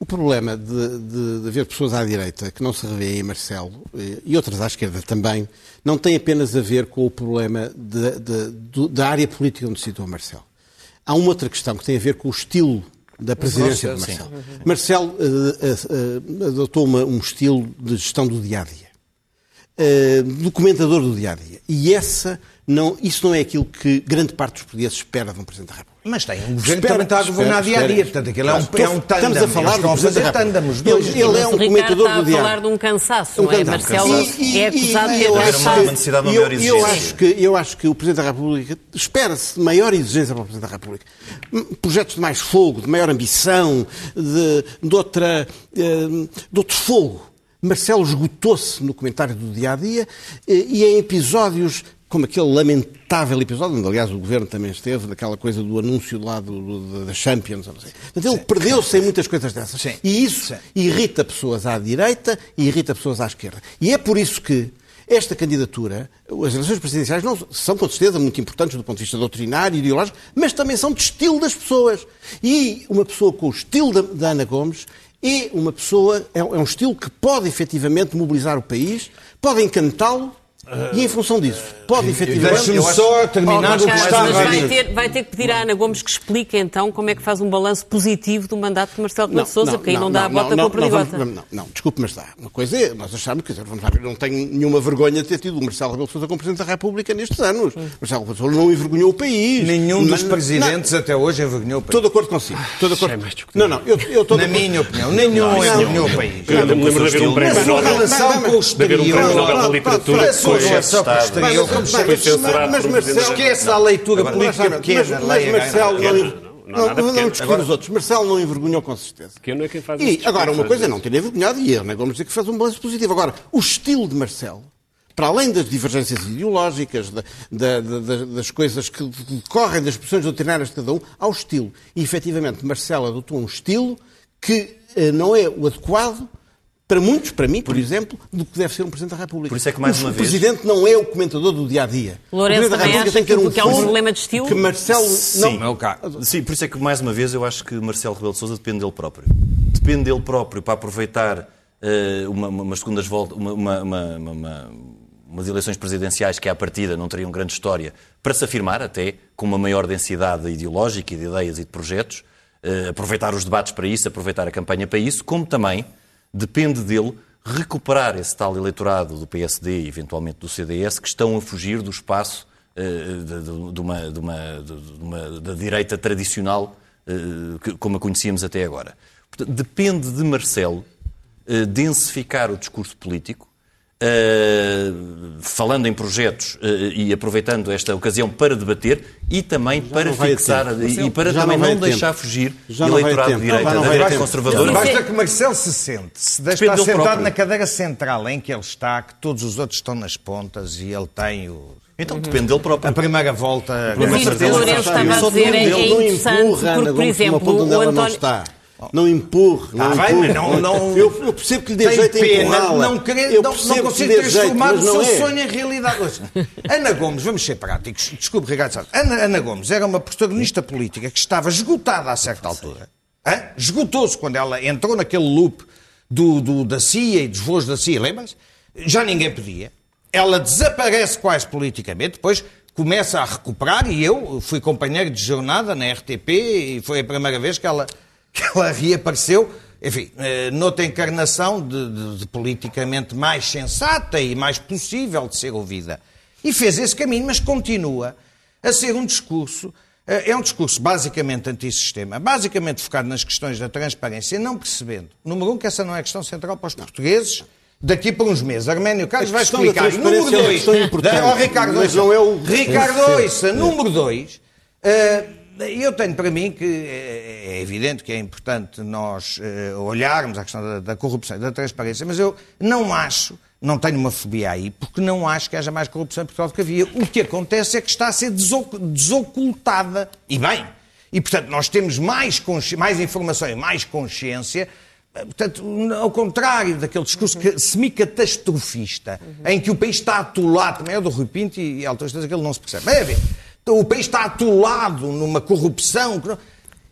O problema de, de, de haver pessoas à direita que não se revêem em Marcelo eh, e outras à esquerda também, não tem apenas a ver com o problema de- da área política onde se situa Marcelo. Há uma outra questão que tem a ver com o estilo da presidência de Marcelo. Marcelo eh, eh, eh, adotou uma- um estilo de gestão do dia-a-dia. Uh, documentador do dia a dia. E essa não, isso não é aquilo que grande parte dos portugueses espera de um Presidente da República. Mas tem um governo que também está a governar dia a dia. Portanto, aquilo é um, é um. Estamos a falar do Presidente fazer da República. tândem, os dois. Ele, ele é um o Ricardo comentador está do a dia falar de um cansaço, não é? cansaço. Marcelo E- é e- acusado e de eu ter acho uma necessidade de que- maior eu, eu exigência. acho que Eu acho que o Presidente da República espera-se maior exigência para o Presidente da República. Projetos de mais fogo, de maior ambição, de, de, outra, eh, de outro fogo. Marcelo esgotou-se no comentário do dia a dia eh, e em episódios como aquele lamentável episódio, onde aliás o governo também esteve, daquela coisa do anúncio lá do, do- da Champions, não sei. Portanto, ele perdeu-se em muitas coisas dessas. Sim. E isso Sim. irrita pessoas à direita e irrita pessoas à esquerda. E é por isso que esta candidatura, as eleições presidenciais não são com certeza muito importantes do ponto de vista doutrinário e ideológico, mas também são de estilo das pessoas. E uma pessoa com o estilo da, da Ana Gomes é uma pessoa, é, um é um estilo que pode efetivamente mobilizar o país, pode encantá-lo e em função disso pode efetivamente... Deixe-me só terminar o que estava mas a vai dizer. ter, vai ter que pedir à Ana Gomes que explique então como é que faz um balanço positivo do mandato de Marcelo Rebelo de Sousa, porque aí não, dá a bota com a perdigota. Não, não, não, desculpe, mas dá. Uma coisa é, nós achamos, quer dizer, vamos lá ver, não tenho nenhuma vergonha de ter tido o Marcelo Rebelo de Sousa como Presidente da República nestes anos. Marcelo Rebelo de Sousa não envergonhou o país. Nenhum dos Não- presidentes até hoje envergonhou o país. Estou de acordo consigo. Estou de é acordo. Não, não, eu, eu estou Na minha opinião, nenhum envergonhou o país. Eu me lembro de haver um prémio Nobel. relação com o De haver um exterior... prémio Nobel da Literatura foi relação com o exterior, Mas- foi censurado. Esquece a leitura política Mas, pequena. mas leia, Marcelo não, Não, não, não, não, discutir os outros. Marcelo não envergonhou com certeza. Pequeno é quem faz E agora, uma coisa é não ter envergonhado e Ana Gomes dizer que fez um balanço positivo. Agora, o estilo de Marcelo, para além das divergências ideológicas, da- da- da- da- das coisas que decorrem das posições doutrinárias de cada um, há o estilo. E, efetivamente, Marcelo adotou um estilo que eh, não é o adequado para muitos, para mim, por exemplo, do que deve ser um Presidente da República. Por isso é que, mais o uma vez- Presidente não é o comentador do dia-a-dia. Lourenço o Presidente da também República acha tem que ter que- um que há um problema de estilo? Que Marcelo Sim, não... Sim, por isso é que, mais uma vez, eu acho que Marcelo Rebelo de Sousa depende dele próprio. Depende dele próprio para aproveitar eh, uma, uma- umas segundas voltas, uma, uma- uma- uma- umas eleições presidenciais que, à partida, não teriam grande história, para se afirmar até com uma maior densidade ideológica e de ideias e de projetos, eh, aproveitar os debates para isso, aproveitar a campanha para isso, como também depende dele recuperar esse tal eleitorado do PSD e eventualmente do CDS que estão a fugir do espaço eh, de, de- uma, de uma- de- uma- da direita tradicional eh, como a conhecíamos até agora. Portanto, depende de Marcelo eh, densificar o discurso político, eh, falando em projetos eh, e aproveitando esta ocasião para debater e também para não vai a fixar tempo. e para Já também não não deixar fugir Já não eleitorado de direita, Já não da direita tempo. conservadora. Basta que Marcelo se sente, se Depende estar sentado próprio. na cadeira central em que ele está, que todos os outros estão nas pontas e ele tem o... Então depende dele próprio. a primeira volta... O Lourenço já estava a dizer é, é não interessante, porque, por exemplo, o não António... Não empurre, não Ah, empurre. não- não- eu, eu percebo que lhe dê Tem jeito em empurrá-la. não, querer, Eu não, não consigo dê jeito, transformar o seu é. sonho em realidade. Ouça, Ana Gomes, vamos ser práticos, desculpe, Ricardo Santos. Ana, Ana Gomes era uma protagonista política que estava esgotada a certa altura. Esgotou-se quando ela entrou naquele loop do, do- da CIA e dos voos da CIA, lembra-se? Já ninguém podia. Ela desaparece quase politicamente, depois começa a recuperar e eu fui companheiro de jornada na RTP e foi a primeira vez que ela, que ela reapareceu, enfim, eh, noutra encarnação de, de- de politicamente mais sensata e mais possível de ser ouvida. E fez esse caminho, mas continua a ser um discurso, eh, é um discurso basicamente antissistema, basicamente focado nas questões da transparência, não percebendo, número um, que essa não é a questão central para os portugueses, daqui por uns meses. Arménio Carlos vai explicar. Número é dois, importante, da- oh, Ricardo não é o- Ricardo. Ouça, número dois, eh, eu tenho para mim que é é evidente que é importante nós eh, olharmos a questão da, da corrupção e da transparência, mas eu não acho, não tenho uma fobia aí, porque não acho que haja mais corrupção em Portugal do que havia. O que acontece é que está a ser desoc- desocultada. E bem. E, portanto, nós temos mais, mais informação e mais consciência eh, Portanto, ao contrário daquele discurso que- semicatastrofista, em que o país está atolado, também é do Rui Pinto e, e altas vezes aquele não se percebe. Bem, a ver, o país está atolado numa corrupção. que não-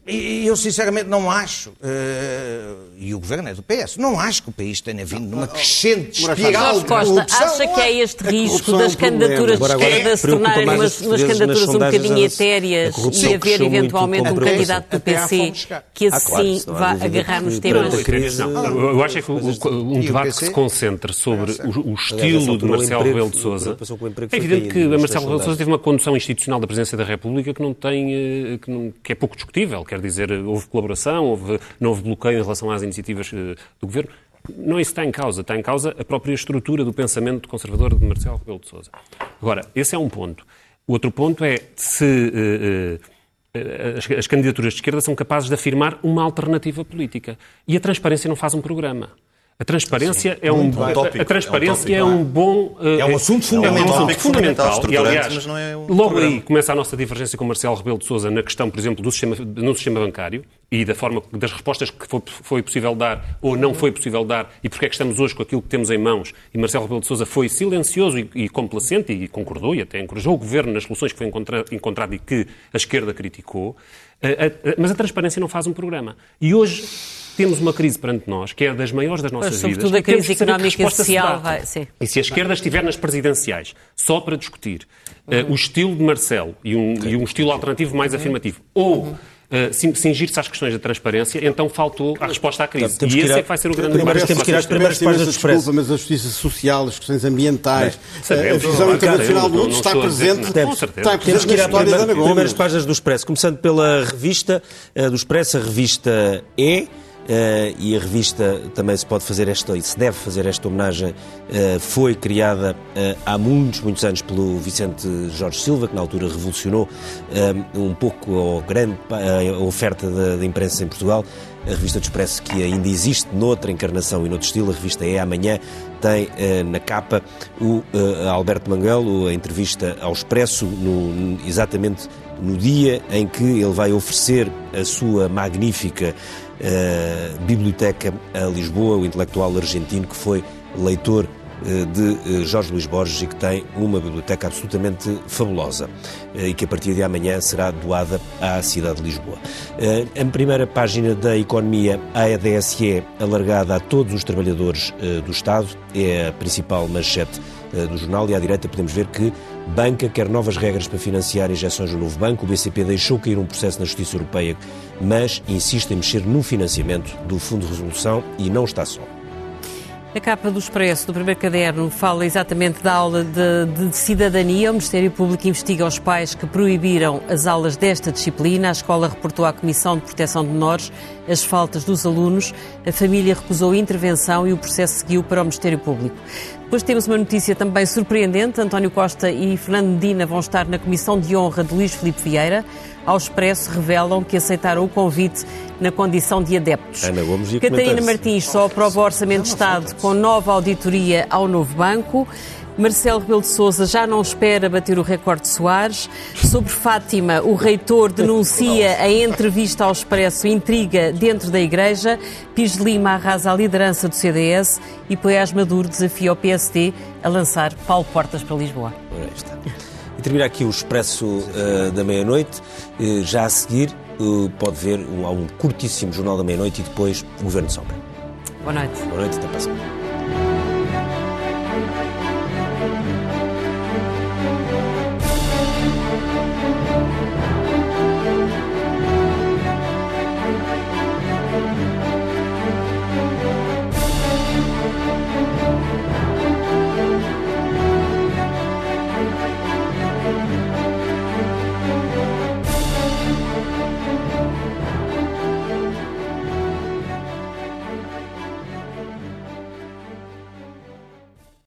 E eu, sinceramente, não acho, eh, e o governo é do PS, não acho que o país tenha vindo numa crescente espiral de Costa, corrupção. acha que é? é este risco é das um candidaturas de esquerda se tornarem umas, umas candidaturas um bocadinho etéreas e haver eventualmente com um candidato do PC que Ah, claro, assim vá agarrar nos temas. eu acho é que o- um o debate que se concentra sobre o, estilo de Marcelo emprego- Rebelo de Sousa. É evidente que Marcelo Rebelo de Sousa teve uma condução institucional da presidência da República que não tem, eh, que é pouco discutível. Quer dizer, houve colaboração, houve, não houve bloqueio em relação às iniciativas eh, do governo. Não isso está em causa. Está em causa a própria estrutura do pensamento conservador de Marcelo Rebelo de Sousa. Agora, esse é um ponto. O outro ponto é se eh, eh, as, as candidaturas de esquerda são capazes de afirmar uma alternativa política. E a transparência não faz um programa. A transparência é um, bem. a- tópico, a transparência é é um um bom eh, É um assunto fundamental. É um assunto fundamental, fundamental. E aliás, mas não é um logo programa. aí começa a nossa divergência com Marcelo Rebelo de Sousa na questão, por exemplo, do sistema, no sistema bancário, e da forma das respostas que foi, foi, possível dar ou não foi possível dar e porque é que estamos hoje com aquilo que temos em mãos. E Marcelo Rebelo de Sousa foi silencioso e, e complacente e concordou e até encorajou o governo nas soluções que foi encontra, encontrado e que a esquerda criticou. mas a transparência não faz um programa. E hoje temos uma crise perante nós, que é das maiores das nossas pois, vidas. Sobretudo a crise económica e social. Vai, e se a esquerda estiver nas presidenciais só para discutir uh, o estilo de Marcelo e um, e um estilo alternativo mais afirmativo, ou Uh, cingir-se às questões da transparência, então faltou a resposta à crise. Temos e esse é que vai ser o grande Primeiro temos que ir às primeiras páginas do Expresso. Desculpa, mas a justiça social, as questões ambientais, a visão internacional do mundo está presente, está Temos que ir às primeiras páginas do Expresso, começando pela revista uh, do Expresso, a revista E, Uh, e a revista também se pode fazer esta, e se deve fazer esta homenagem, uh, foi criada uh, há muitos, muitos anos pelo Vicente Jorge Silva, que na altura revolucionou um pouco grande, a oferta da, imprensa em Portugal. A revista do Expresso, que ainda existe noutra encarnação e noutro estilo, a revista é amanhã, tem na capa o Alberto Manguelo, a entrevista ao Expresso, no, exatamente no dia em que ele vai oferecer a sua magnífica biblioteca a Lisboa, o intelectual argentino que foi leitor uh, de uh, Jorge Luís Borges e que tem uma biblioteca absolutamente fabulosa e que a partir de amanhã será doada à cidade de Lisboa. A primeira página da Economia, a EDSE, alargada a todos os trabalhadores do Estado, é a principal manchete do jornal e à direita podemos ver que Banca quer novas regras para financiar injeções no novo banco. O BCP deixou cair um processo na Justiça Europeia, mas insiste em mexer no financiamento do Fundo de Resolução e não está só. A capa do Expresso, do primeiro caderno, fala exatamente da aula de, de, cidadania. O Ministério Público investiga os pais que proibiram as aulas desta disciplina. A escola reportou à Comissão de Proteção de Menores as faltas dos alunos. A família recusou intervenção e o processo seguiu para o Ministério Público. Depois temos uma notícia também surpreendente. António Costa e Fernando Medina vão estar na Comissão de Honra de Luís Filipe Vieira. Ao Expresso revelam que aceitaram o convite na condição de adeptos. Ana Gomes e Catarina Martins só aprova o Orçamento de Estado com nova auditoria ao novo banco. Marcelo Rebelo de Sousa já não espera bater o recorde de Soares. Sobre Fátima, o reitor denuncia a entrevista ao Expresso intriga dentro da Igreja. Pires de Lima arrasa a liderança do CDS e Poiás Maduro desafia o PSD a lançar Paulo Portas para Lisboa. E termina aqui o Expresso uh, da meia-noite. Uh, já a seguir, uh, pode ver um, um curtíssimo Jornal da Meia-Noite e depois o Governo de Sombra. Boa noite. Boa noite, até para a semana.